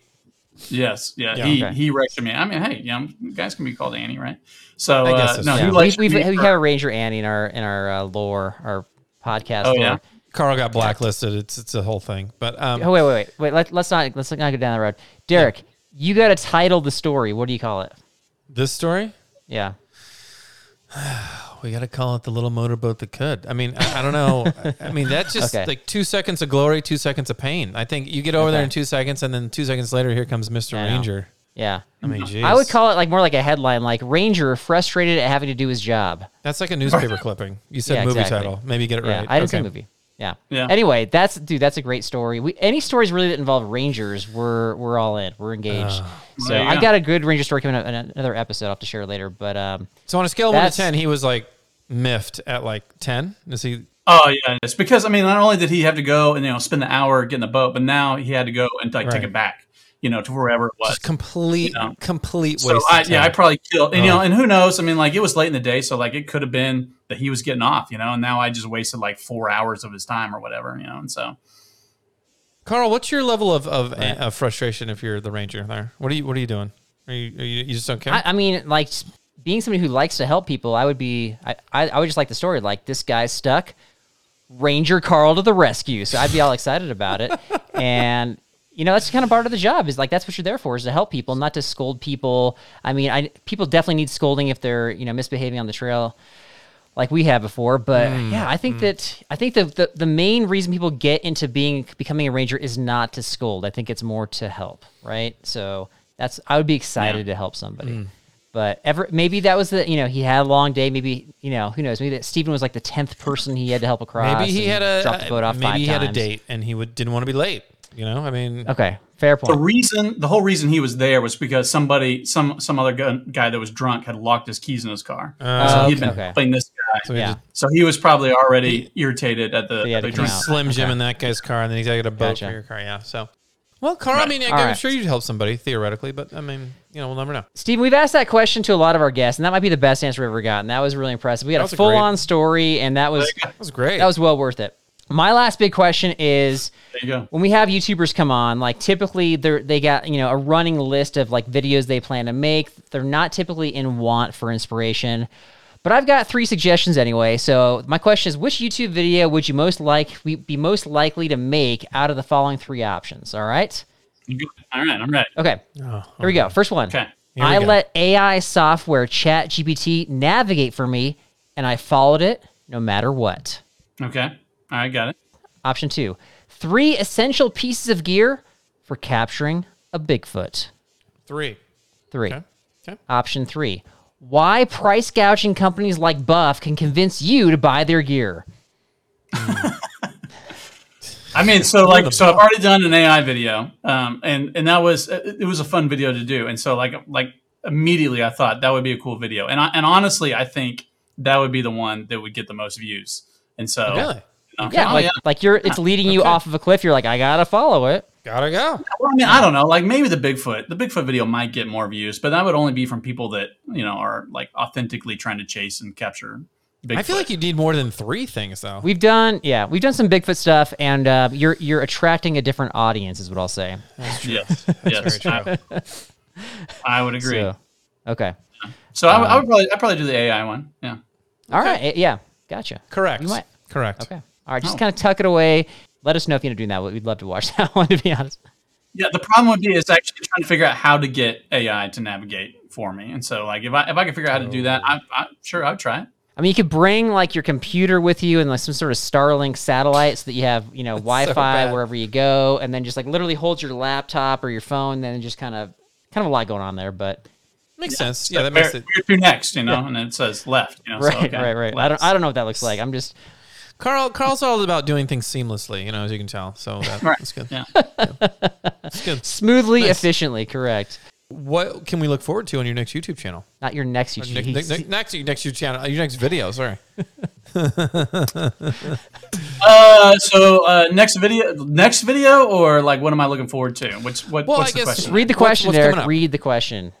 Yes, yeah, Yeah. he Okay. he lectured me. I mean, hey, you know, guys can be called Annie, right? So I guess uh, that's no, Yeah. We, we've, we have a Ranger Annie in our in our uh, lore, our podcast. Oh, lore. yeah? Carl got blacklisted. It's it's a whole thing. But um, Oh wait, wait, wait, wait. Let, let's not let's not go down the road. Derek, you got to title the story. What do you call it? this story, Yeah. we got to call it the little motorboat that could. I mean, I, I don't know. I- I mean, that's just Okay. like two seconds of glory, two seconds of pain. I think you get over there in two seconds, and then two seconds later, here comes Mister I know. Ranger. Yeah. I mean, geez. I would call it like more like a headline, like Ranger frustrated at having to do his job. That's like a newspaper clipping. You said Yeah, movie exactly. title. Maybe get it Yeah, right. I didn't say movie. Yeah. Yeah. Anyway, that's dude. That's a great story. We any stories really that involve Rangers, we're we're all in. We're engaged. so There you I got a good Ranger story coming up in another episode. I'll have to share later. But um, So on a scale of one to ten, he was like miffed at like ten. Is he? Oh yeah, it's because I mean, not only did he have to go and you know spend the hour getting the boat, but now he had to go and like take it back, you know, to wherever it was. Just complete, You know. complete waste. So of I, time. yeah, I probably killed, and you Oh. know, and who knows? I mean, like it was late in the day, so like it could have been that he was getting off, you know, and now I just wasted like four hours of his time or whatever, you know, and so Carl, what's your level of, of, of frustration if you're the ranger there? What are you What are you doing? Are you, are you, you just don't care? I, I mean, like being somebody who likes to help people, I would be. I, I, I would just like the story. Like this guy's stuck. Ranger Carl to the rescue. So I'd be all excited about it. And you know, that's kind of part of the job. Is like that's what you're there for, is to help people, not to scold people. I mean, I people definitely need scolding if they're you know misbehaving on the trail, like we have before. But mm. yeah, I think mm. that I think the, the the main reason people get into being becoming a ranger is not to scold. I think it's more to help, right? So that's I would be excited to help somebody. Mm. But ever maybe that was the you know he had a long day. Maybe you know who knows. Maybe that Stephen was like the tenth person he had to help across. maybe he had a dropped the boat off maybe he had a date and he would didn't want to be late. You know, I mean, Okay, fair point. the reason, the whole reason he was there was because somebody, some some other guy that was drunk had locked his keys in his car, Uh, so he'd okay, been okay. helping this guy. so he Yeah. So he was probably already irritated at the, he had the to drink. Slim Jim Okay. in that guy's car, and then he's got to get a boat Gotcha. for your car. Yeah. So, well, Carl, I mean, All I'm right. sure you'd help somebody theoretically, but I mean, you know, we'll never know. Stephen, we've asked that question to a lot of our guests, and that might be the best answer we've ever gotten. That was really impressive. We That got a a great- full on story, and that was That was great. that was well worth it. My last big question is There you go. when we have YouTubers come on, like typically they're they got you know a running list of like videos they plan to make. They're not typically in want for inspiration, but I've got three suggestions anyway. So my question is, which YouTube video would you most like be most likely to make out of the following three options? all right all right I'm ready. okay, Oh, here we go. First one. Okay. I go. let AI software ChatGPT navigate for me, and I followed it no matter what. Okay. All right, got it. Option two, three essential pieces of gear for capturing a Bigfoot. three. Three. Okay. Okay. Option three, why price gouging companies like Buff can convince you to buy their gear. I mean, so like, so I've already done an AI video, um, and and that was it it was a fun video to do, and so like like immediately I thought that would be a cool video, and I, and honestly I think that would be the one that would get the most views, and so Really? You know, Yeah, oh, like like you're it's leading you off of a cliff. You're like, I gotta follow it. Gotta go. Well, I mean, I don't know. Like maybe the Bigfoot, the Bigfoot video might get more views, but that would only be from people that you know are like authentically trying to chase and capture. Bigfoot. I feel like you need more than three things, though. We've done yeah, we've done some Bigfoot stuff, and uh, you're you're attracting a different audience, is what I'll say. That's yes, yes, very I, I would agree. So, okay, So I, would- I would probably I probably do the AI one. Yeah. all right, eh, yeah, gotcha. Correct. You might- Correct. Okay, all right, just Oh. kind of tuck it away. Let us know if you end up doing that. We'd love to watch that one, to be honest. Yeah, the problem would be is actually trying to figure out how to get AI to navigate for me. And so, like, if I if I could figure out how to do that, oh. I, I sure I'd try it. I mean, you could bring like your computer with you and like some sort of Starlink satellite so that you have, you know, Wi-Fi bad. wherever you go, and then just like literally hold your laptop or your phone, then just kind of, kind of a lot going on there, but Makes sense. So Yeah, that where, makes it. where to next, you know, and then it says left. You know, so, right, okay, right, right. I don't, I don't know what that looks like. I'm just, Carl, Carl's all about doing things seamlessly, you know, as you can tell. So that, Right. that's good. Yeah. That's good. smoothly, Nice. efficiently, correct. What can we look forward to on your next YouTube channel? Not your next YouTube. Next, next, next, next, next YouTube channel, your next video. Sorry. Uh, so uh, next video, next video, or like, what am I looking forward to? Which what, Well, what's I the guess question? Read the question, what's Derek. coming? Read the question.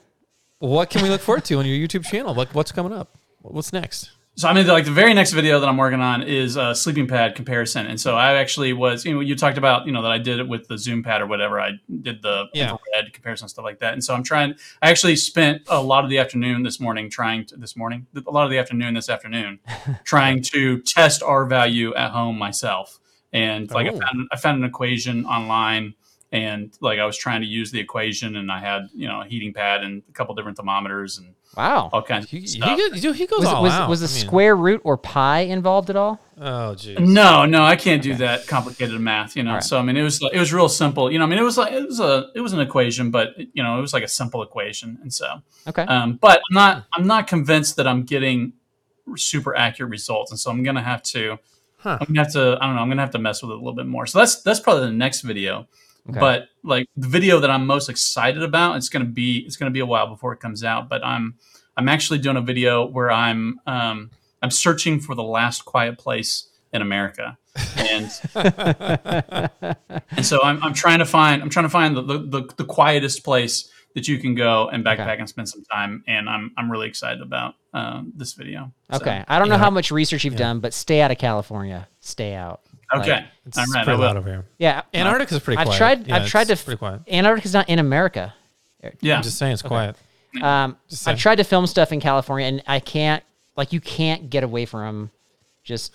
What can we look forward to on your YouTube channel? Like, what's coming up? What's next? So I mean, like the very next video that I'm working on is a sleeping pad comparison, and so I actually was, you know, you talked about, you know, that I did it with the Zoom pad or whatever. I did the Yeah. infrared comparison stuff like that, and so I'm trying. I actually spent a lot of the afternoon this morning trying to this morning, a lot of the afternoon this afternoon, trying to test R value at home myself, and like I Oh. found I found an equation online and like I was trying to use the equation, and I had you know a heating pad and a couple different thermometers and Wow. all kinds He, of he, stuff. goes- he goes Was, all was, out. was the I mean, square root or pi involved at all? Oh, geez. No, no, I can't do that complicated math. You know, Alright. so I mean, it was it was real simple. You know, I mean, it was like it was a it was an equation, but you know, it was like a simple equation, and so. Okay. Um, but I'm not I'm not convinced that I'm getting super accurate results, and so I'm gonna have to Huh. I'm gonna have to I don't know I'm gonna have to mess with it a little bit more. So that's that's probably the next video. Okay. But like the video that I'm most excited about, it's gonna be it's gonna be a while before it comes out. But I'm I'm actually doing a video where I'm um, I'm searching for the last quiet place in America, and and so I'm, I'm trying to find I'm trying to find the, the, the, the quietest place that you can go and backpack Okay. and spend some time. And I'm I'm really excited about um, this video. So, Okay. I don't know Yeah. how much research you've done, but stay out of California. Stay out. Okay. Like, It's All right. I pretty will. loud over here. Yeah. Antarctica's pretty I've quiet. tried. Yeah, I've tried to. it's pretty quiet. Antarctica's not in America. Yeah. I'm just saying it's quiet. Um, Just I've tried to film stuff in California, and I can't. Like, you can't get away from just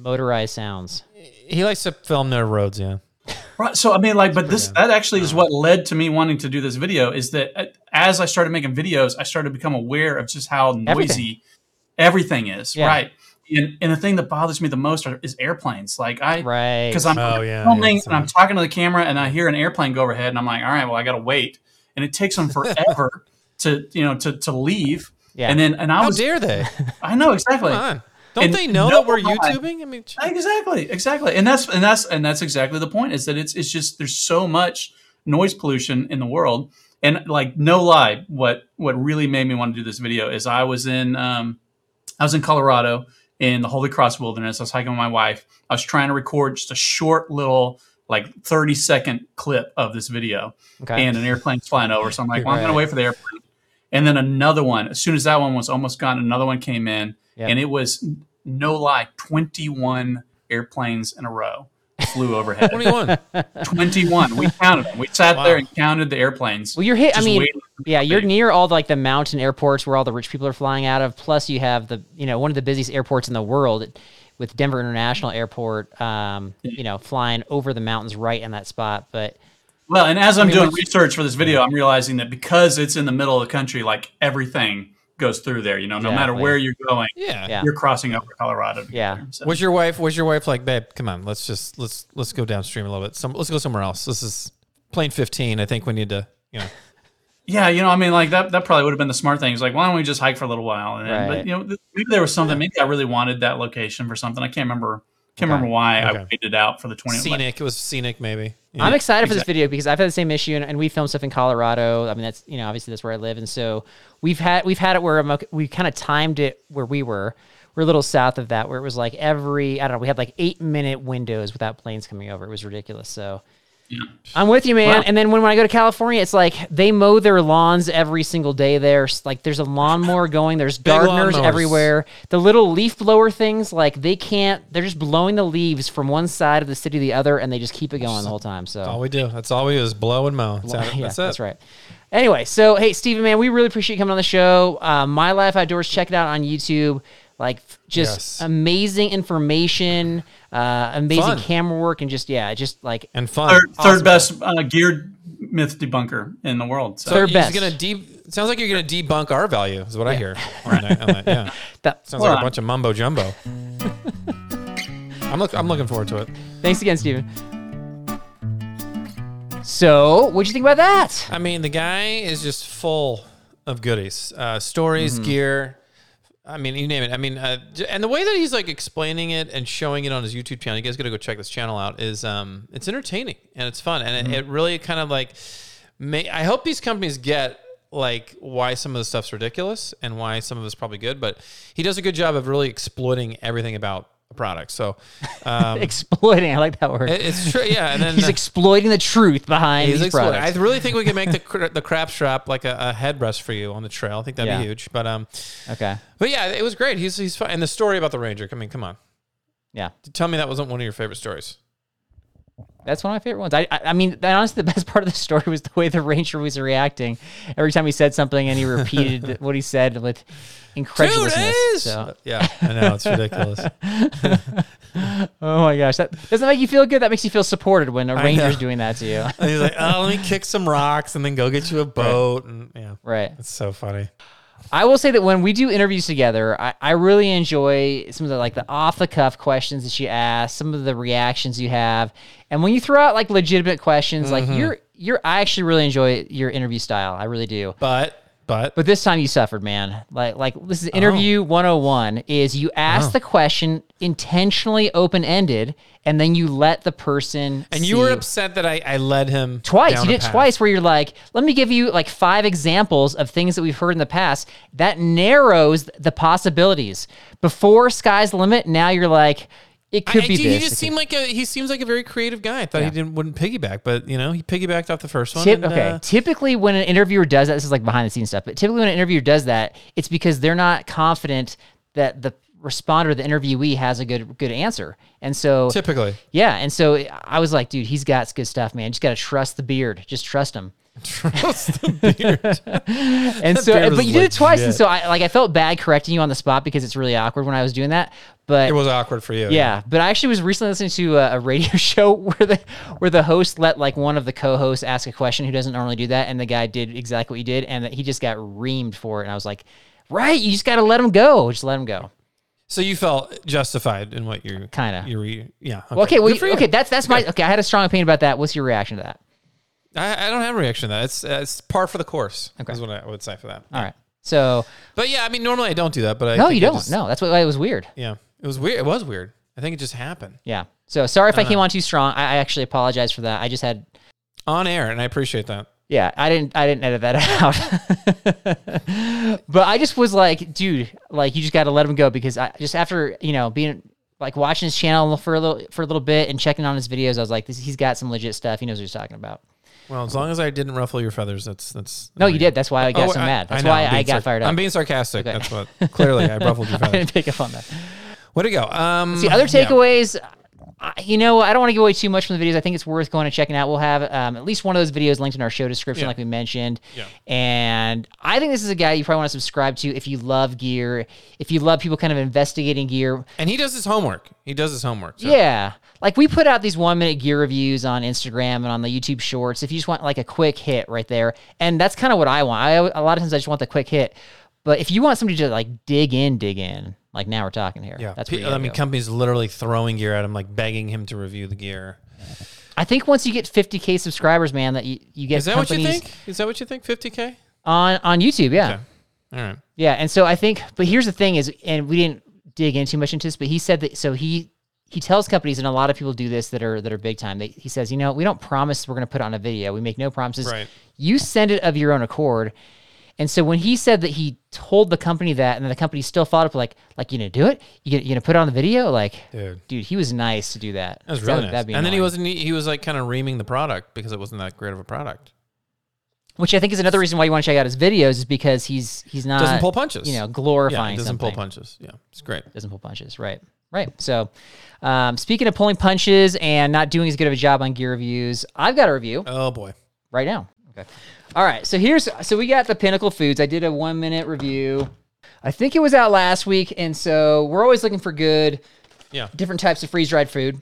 motorized sounds. He likes to film their roads, yeah. Right. So I mean, like, but this that actually is what led to me wanting to do this video. Is that uh, as I started making videos, I started to become aware of just how noisy everything, is. Yeah. Right. And, and the thing that bothers me the most are, is airplanes. Like I, Right. because I'm Oh, yeah, filming yeah, and I'm talking to the camera and I hear an airplane go overhead and I'm like, all right, well, I got to wait, and it takes them forever to you know to to leave. Yeah. And then and I How was dare they? I know exactly. Come on. Don't And they know no that we're lie. YouTubing? I mean, ch- Exactly, exactly, and that's and that's and that's exactly the point. Is that it's it's just there's so much noise pollution in the world, and like no lie, what what really made me want to do this video is I was in um, I was in Colorado in the Holy Cross Wilderness. I was hiking with my wife. I was trying to record just a short little like 30 second clip of this video, Okay. and an airplane's flying over. So I'm like, well, I'm Right. gonna wait for the airplane. And then another one. As soon as that one was almost gone, another one came in, Yep. and it was no lie, 21 airplanes in a row flew overhead. 21. 21. We counted them. We sat Wow. there and counted the airplanes. well, you're hit. I mean, yeah, you're plane. near all the, like the mountain airports where all the rich people are flying out of. Plus, you have the you know one of the busiest airports in the world with Denver International Airport. Um, you know, flying over the mountains right in that spot. But Well, and as I'm mean, doing research for this video, I'm realizing that because it's in the middle of the country, like everything goes through there. You know, no matter where you're going, Yeah. Yeah. you're crossing over Colorado. Yeah. there. So- Was your wife? Was your wife like, babe? Come on, let's just let's let's go downstream a little bit. Some let's go somewhere else. This is plane 15. I think we need to, you know. Yeah, you know, I mean, like that. That probably would have been the smart thing. It's like, why don't we just hike for a little while? And then, Right. But you know, maybe there was something. Maybe I really wanted that location for something. I can't remember. Can't remember why I Okay. waited out for the twenty. like- Scenic. It was scenic, maybe. Yeah. I'm excited for this video because I've had the same issue, and, and we film stuff in Colorado. I mean, that's you know obviously that's where I live, and so we've had we've had it where I'm, we kind of timed it where we were. We're a little south of that, where it was like every I don't know, we had like eight minute windows without planes coming over. It was ridiculous. So I'm with you, man. Well- and then when, when I go to California, it's like they mow their lawns every single day. There's like there's a lawnmower going. There's gardeners everywhere. The little leaf blower things, like they can't. They're just blowing the leaves from one side of the city to the other, and they just keep it going the whole time. So all we do. That's all we do is blow and mow. That's, yeah, it. that's, that's right. Anyway, so hey, Steven, man, we really appreciate you coming on the show. Uh, My Life Outdoors, check it out on YouTube. Like, just Yes. amazing information, uh, amazing Fun. camera work, and just yeah, just like And fun. Third, Awesome. third best uh, geared myth debunker in the world. So, So Third he's best. gonna de- sounds like you're gonna debunk R value. Is what I hear. on that- on that, Yeah. that. Sounds Hold like a bunch of mumbo jumbo. I'm look. I'm looking forward to it. Thanks again, Steven. So, what'd you think about that? I mean, the guy is just full of goodies, uh, stories, Mm-hmm. gear. I mean, you name it. I mean, uh, and the way that he's like explaining it and showing it on his YouTube channel, you guys got to go check this channel out. Is um, it's entertaining and it's fun, and Mm-hmm. it, it really kind of like. May, I hope these companies get like why some of the stuff's ridiculous and why some of it's probably good, but he does a good job of really exploiting everything about a product. So, um, Exploiting, I like that word. it- it's true. Yeah, and then He's exploiting the truth behind He's these exploding. products. I really think we can make the the crap strap like a, a headrest for you on the trail. I think that'd Yeah. be huge. But um, okay, but yeah, it was great. He's he's fun. And the story about the ranger. I mean, come on, yeah. tell me that wasn't one of your favorite stories. That's one of my favorite ones. I, I, I mean, honestly, the best part of the story was the way the ranger was reacting every time he said something, and he repeated what he said with incredulousness. So, Yeah, I know it's ridiculous. oh my gosh, that doesn't make you feel good. That makes you feel supported when a ranger's doing that to you. And he's like, "Oh, let me kick some rocks and then go get you a boat." And yeah, right. it's so funny. I will say that when we do interviews together, I, I really enjoy some of the like the off the cuff questions that you ask, some of the reactions you have, and when you throw out like legitimate questions, like mm-hmm. you're you're I actually really enjoy your interview style. I really do. But but But this time you suffered, man. Like like this is interview 101 is you ask oh. the question intentionally open-ended and then you let the person and you were upset that I, I led him twice. You did path. twice where you're like, let me give you like five examples of things that we've heard in the past. That narrows the possibilities. Before sky's the limit, now you're like, it could I- be he this. just it seemed like a he seems like a very creative guy. I thought he didn't wouldn't piggyback, but you know he piggybacked off the first one. Tip, and, okay. uh, typically, when an interviewer does that, this is like behind the scenes stuff, but typically when an interviewer does that, it's because they're not confident that the responder, the interviewee, has a good good answer. And so, typically. yeah. And so I was like, dude, he's got good stuff, man. Just got to trust the beard. Just trust him. Trust the beard. And so, beard but you did it twice, and so I like I felt bad correcting you on the spot because it's really awkward when I was doing that. But it was awkward for you. yeah, but I actually was recently listening to a, a radio show where the where the host let like one of the co-hosts ask a question who doesn't normally do that, and the guy did exactly what you did, and he just got reamed for it. And I was like, right, you just got to let him go, just let him go. So you felt justified in what you're Kinda. You re, yeah. Okay. Well, okay, well, you. okay, that's that's my okay. I had a strong opinion about that. What's your reaction to that? I, I don't have a reaction to that. It's uh, it's par for the course. Okay. Is what I would say for that. All right, so But yeah, I mean, normally I don't do that. But I no, think you I don't. just- no, that's why it was weird. Yeah, it was weird. It was weird. I think it just happened Yeah. So sorry if I came on too strong. I, I actually apologize for that. I just had on air, and I appreciate that. Yeah, I didn't I didn't edit that out. but I just was like, dude, like you just got to let him go because I just after, you know, being like watching his channel for a little for a little bit and checking on his videos, I was like, this, he's got some legit stuff. He knows what he's talking about. Well, as long as I didn't ruffle your feathers, that's that's. No, you did. That's why I got Oh, so I- mad. That's know, why I got fired up. I'm being sarcastic. Okay. That's what. Clearly, I ruffled your I feathers. didn't pick up on that. Way to go. Um, See, other takeaways, I you know, I don't want to give away too much from the videos. I think it's worth going and checking out. We'll have um, at least one of those videos linked in our show description, Yeah. like we mentioned. Yeah. And I think this is a guy you probably want to subscribe to if you love gear, if you love people kind of investigating gear. And he does his homework. He does his homework. so- Yeah. Like we put out these one minute gear reviews on Instagram and on the YouTube shorts. If you just want like a quick hit right there, and that's kind of what I want. I a lot of times I just want the quick hit. But if you want somebody to like dig in, dig in, like now we're talking here. Yeah, that's I mean, go. companies literally throwing gear at him, like begging him to review the gear. I think once you get 50k subscribers, man, that you, you get Is that what you think? Is that what you think? 50k? on on YouTube. Yeah, Okay. All right. yeah. And so I think, but here's the thing: is and we didn't dig in too much into this, but he said that so he he tells companies, and a lot of people do this that are that are big time. They, he says, you know, we don't promise we're going to put on a video. We make no promises. Right. You send it of your own accord. And so when he said that he told the company that, and then the company still followed up, like, like you gonna do it? You gonna, you gonna put it on the video? Like, Dude. dude, he was nice to do that. That was really that'd- nice. that'd be And then he wasn't. He was like kind of reaming the product because it wasn't that great of a product. which I think is another reason why you want to check out his videos is because he's he's not Doesn't pull punches. You know, glorifying he doesn't something. pull punches. Yeah, it's great. Doesn't pull punches. Right. Right. So, um, speaking of pulling punches and not doing as good of a job on gear reviews, I've got a review Oh boy. right now. Okay. All right. So here's so we got the Pinnacle Foods. I did a one minute review. I think it was out last week, and so we're always looking for good Yeah. different types of freeze dried food.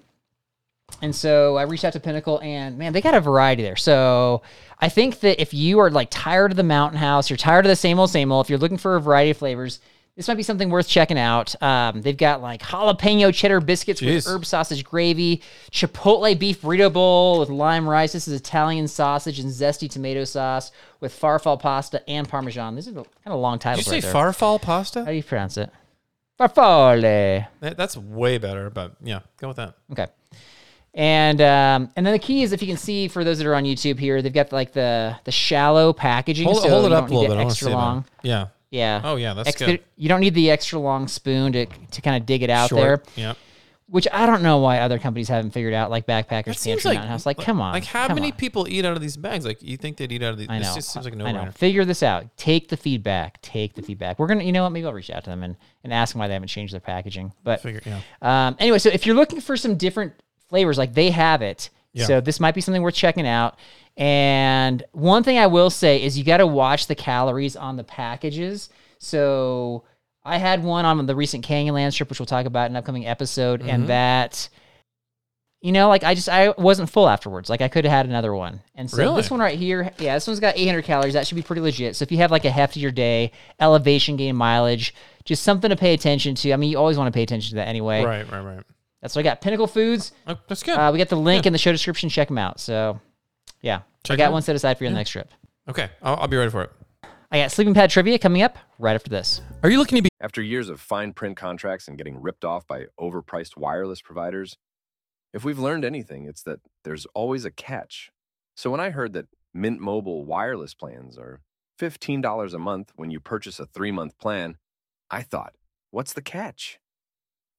And so I reached out to Pinnacle, and man, they got a variety there. So I think that if you are like tired of the Mountain House, you're tired of the same old, same old, if you're looking for a variety of flavors, this might be something worth checking out. Um, they've got like jalapeno cheddar biscuits with herb sausage gravy, chipotle beef burrito bowl with lime rice. This is Italian sausage and zesty tomato sauce with farfalle pasta and parmesan. These are kind of long Did titles you say right farfall How do you pronounce it? Farfalle. That- that's way better. But yeah, go with that. Okay. And um, and then the key is if you can see for those that are on YouTube here, they've got like the the shallow packaging. Hold, so hold it up a little bit. I want to Extra long. that. Yeah. Yeah. Oh, yeah, that's good. You don't need the extra long spoon to to kind of dig it out Short. there, Yeah. which I don't know why other companies haven't figured out, like Backpackers Pantry, like Mountain House. Like, come on. Like how many on. people eat out of these bags? Like you think they'd eat out of these? I know. This just seems like a I know. Figure this out. Take the feedback. Take the feedback. We're gonna, you know what? Maybe I'll reach out to them and, and ask them why they haven't changed their packaging. But Figure. Yeah. Um, anyway, so if you're looking for some different flavors, like they have it, Yeah. So this might be something worth checking out. And one thing I will say is you got to watch the calories on the packages. So I had one on the recent Canyonland trip, which we'll talk about in an upcoming episode, Mm-hmm. and that. You know, like I just I wasn't full afterwards. Like I could have had another one. And so Really? this one right here, yeah, this one's got 800 calories. That should be pretty legit. So if you have like a heftier day, elevation gain mileage, just something to pay attention to. I mean, you always want to pay attention to that anyway. Right, right, right. That's what I got. Pinnacle Foods. Oh, that's good. Uh, we got the link in the show description. Check them out. So, yeah, Check I got out. one set aside for you on the next trip. okay, I'll, I'll be ready for it. I got sleeping pad trivia coming up right after this. Are you looking to be After years of fine print contracts and getting ripped off by overpriced wireless providers, if we've learned anything, it's that there's always a catch. So when I heard that Mint Mobile wireless plans are $15 a month when you purchase a three month plan, I thought, what's the catch?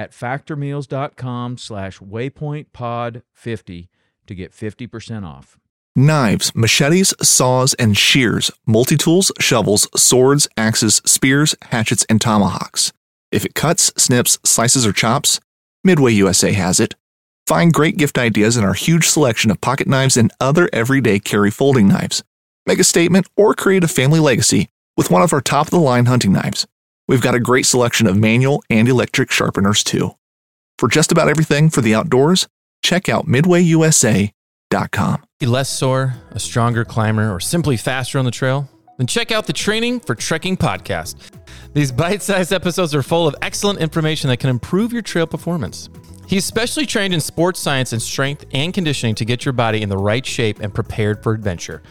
at factormeals.com slash waypointpod50 to get 50% off. Knives, machetes, saws, and shears, multi tools, shovels, swords, axes, spears, hatchets, and tomahawks. If it cuts, snips, slices, or chops, Midway USA has it. Find great gift ideas in our huge selection of pocket knives and other everyday carry folding knives. Make a statement or create a family legacy with one of our top of the line hunting knives. We've got a great selection of manual and electric sharpeners too. For just about everything for the outdoors, check out midwayusa.com. less sore, a stronger climber, or simply faster on the trail? Then check out the Training for Trekking podcast. These bite sized episodes are full of excellent information that can improve your trail performance. He's specially trained in sports science and strength and conditioning to get your body in the right shape and prepared for adventure.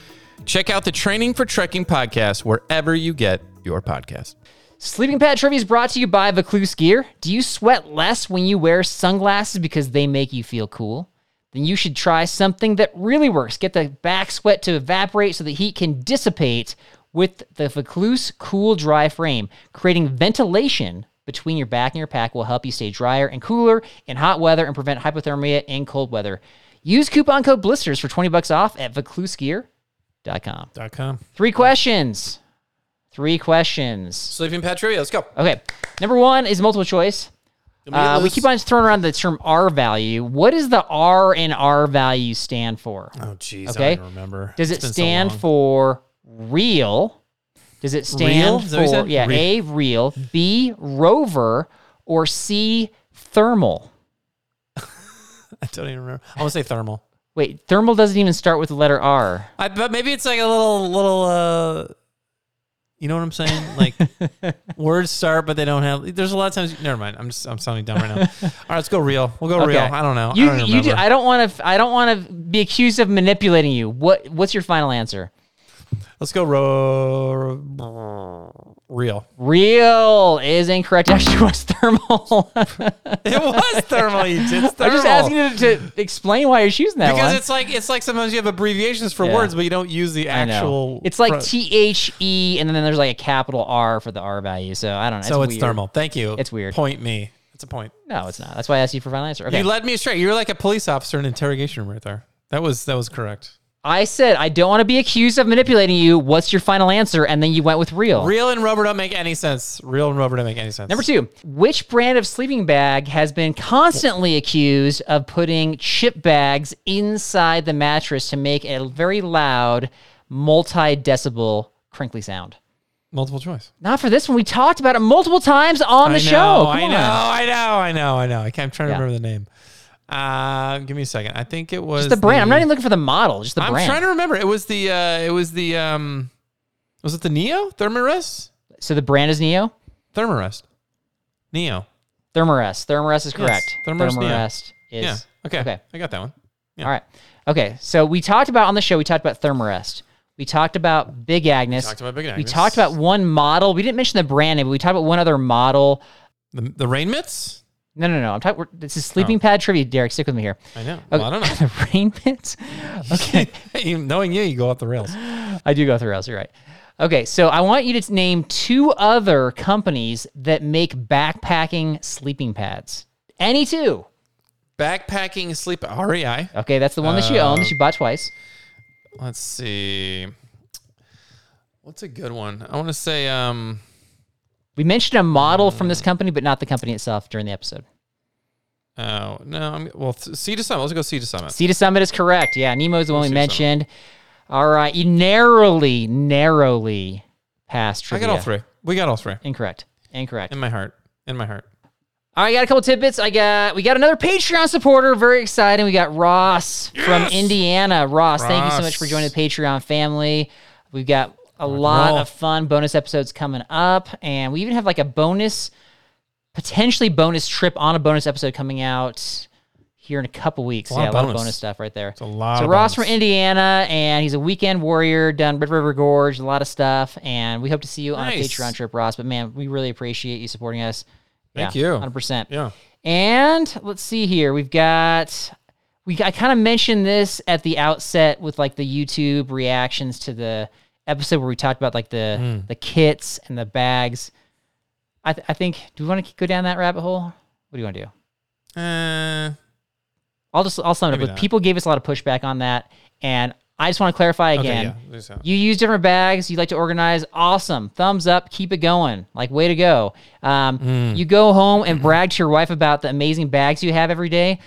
Check out the Training for Trekking podcast wherever you get your podcast. Sleeping Pad Trivia is brought to you by Vaucluse Gear. Do you sweat less when you wear sunglasses because they make you feel cool? Then you should try something that really works. Get the back sweat to evaporate so the heat can dissipate with the Vaucluse Cool Dry Frame. Creating ventilation between your back and your pack will help you stay drier and cooler in hot weather and prevent hypothermia in cold weather. Use coupon code BLISTERS for 20 bucks off at vauclusegear.com. Dot com. Three questions. Three questions. Sleeping Trivia, let's go. Okay. Number one is multiple choice. Uh, we keep on throwing around the term R value. What does the R and R value stand for? Oh, jeez. Okay. I don't remember. Does it been so stand for real? Does it stand Real? Is that what you for yeah, A real, B rover, or C thermal? I don't even remember. I want to say thermal. Wait, thermal doesn't even start with the letter R. I but maybe it's like a little little uh you know what I'm saying? Like words start but they don't have there's a lot of times never mind. I'm just I'm sounding dumb right now. All right, let's go real. We'll go real. I don't know. You, I don't you do, I don't want to. I don't want to be accused of manipulating you. What What's your final answer? let's go ro- real. Real is incorrect. Actually, it was thermal. It was thermal. You did thermal. I'm just asking you to, to explain why you're choosing that because one. it's like it's like sometimes you have abbreviations for Yeah. words, but you don't use the actual. It's like T H E, and then there's like a capital R for the R value. So I don't know. so it's weird. thermal. Thank you. It's weird. Point me. It's a point. No, it's not. That's why I asked you for final answer. Okay. You led me astray. You're like a police officer in an interrogation room right there. That was that was correct. I said I don't want to be accused of manipulating you. What's your final answer? And then you went with real. Real and rubber don't make any sense. Real and rubber don't make any sense. Number two, which brand of sleeping bag has been constantly accused of putting chip bags inside the mattress to make a very loud, multi decibel crinkly sound? multiple choice. Not for this one. We talked about it multiple times on the I show. Come I on. know, I know, I know, I know. I can't, I'm trying to Yeah. remember the name. Uh, give me a second. I think it was Just the brand. I'm not even looking for the model. Just the brand. I'm trying to remember. It was the. Uh, it was the. Um, was it the Neo Thermarest? so the brand is Neo. Thermarest. Neo. Thermarest. Thermarest is correct. Thermarest Thermarest is. Yeah. Okay. Okay. I got that one. Yeah. All right. Okay. So we talked about on the show. We talked about Thermarest. We talked about Big Agnes. We Talked about Big Agnes. We talked about one model. We didn't mention the brand name, but we talked about one other model. The, the rain mitts. No, no, no. I'm talking. This is sleeping pad trivia. Derek, stick with me here. I know. Okay. Well, I don't know. the rain mitts. Okay. Knowing you, you go off the rails. I do go off the rails. You're right. Okay, so I want you to name two other companies that make backpacking sleeping pads. Any two. Backpacking sleep REI. Okay, that's the one that she owned. That she bought twice. Let's see. What's a good one? I want to say um We mentioned a model from this mm. company, but not the company itself during the episode. oh no, I'm well Sea to Summit. Let's go Sea to Summit. Sea to Summit is correct. Yeah, Nemo is the one we mentioned. All right, you narrowly, narrowly passed I got all three. We got all three. Incorrect. Incorrect. In my heart. In my heart. All right, I got a couple tidbits. I got we got another Patreon supporter. Very exciting. We got Ross from Indiana. Ross, thank you so much for joining the Patreon family. We've got a lot roll. of fun bonus episodes coming up, and we even have like a bonus, potentially bonus trip on a bonus episode coming out here in a couple weeks. a yeah, a lot of bonus. stuff right there. It's a lot So of Ross bonus. from Indiana, and he's a weekend warrior, done Red River Gorge, a lot of stuff, and we hope to see you on a Patreon trip, Ross. But man, we really appreciate you supporting us. Thank Yeah, you. hundred percent. Yeah. And let's see here. We've got we I kind of mentioned this at the outset with like the YouTube reactions to the episode where we talked about like the Hmm. the kits and the bags. I, th- I think do we want to go down that rabbit hole? What do you want to do? Uh, I'll just I'll sum it up. With. People gave us a lot of pushback on that, and I just want to clarify okay, again. yeah. You use different bags. You like to organize. Awesome. Thumbs up. Keep it going. Like, way to go. Um, Mm. You go home and brag to your wife about the amazing bags you have every day.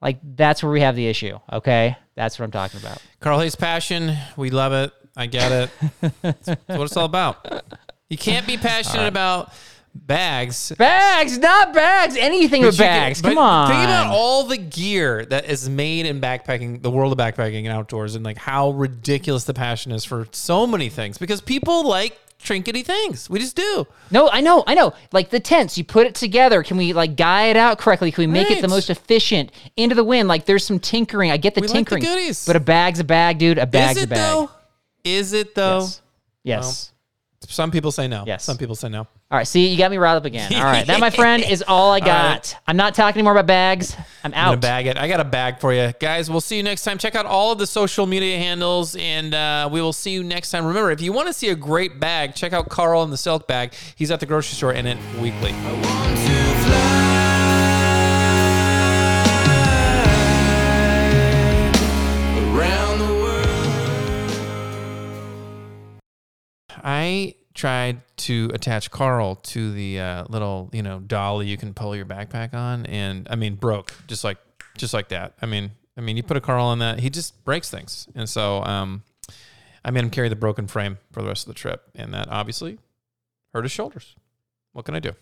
Like, that's where we have the issue. Okay. That's what I'm talking about. Carl Hayes passion. We love it. I get it. That's what it's all about. You can't be passionate about bags. Bags, not bags. Anything but with can- bags. but Come on. Think about all the gear that is made in backpacking, the world of backpacking and outdoors, and like how ridiculous the passion is for so many things because people like trinkety things. We just do. No, I know, I know. Like the tents, you put it together. Can we like guy it out correctly? Can we make it the most efficient? Into the wind. Like there's some tinkering. I get the We like the tinkering. goodies. But a bag's a bag, dude. A bag's a bag. though? Is it though? Yes. Yes. Some people say no. Yes. Some people say no. All right, see, you got me riled up again. All right, that, my friend, is all I got. I'm not talking anymore about bags. I'm I'm gonna out. bag it. I got a bag for you, guys. We'll see you next time. Check out all of the social media handles, and uh, we will see you next time. Remember, if you want to see a great bag, check out Carl and the Selk Bag. He's at the grocery store in it weekly. I tried to attach Carl to the uh, little, you know, dolly you can pull your backpack on, and I mean, broke just like just like that. I mean, I mean, you put a Carl on that, he just breaks things, and so um, I made him carry the broken frame for the rest of the trip, and that obviously hurt his shoulders. What can I do?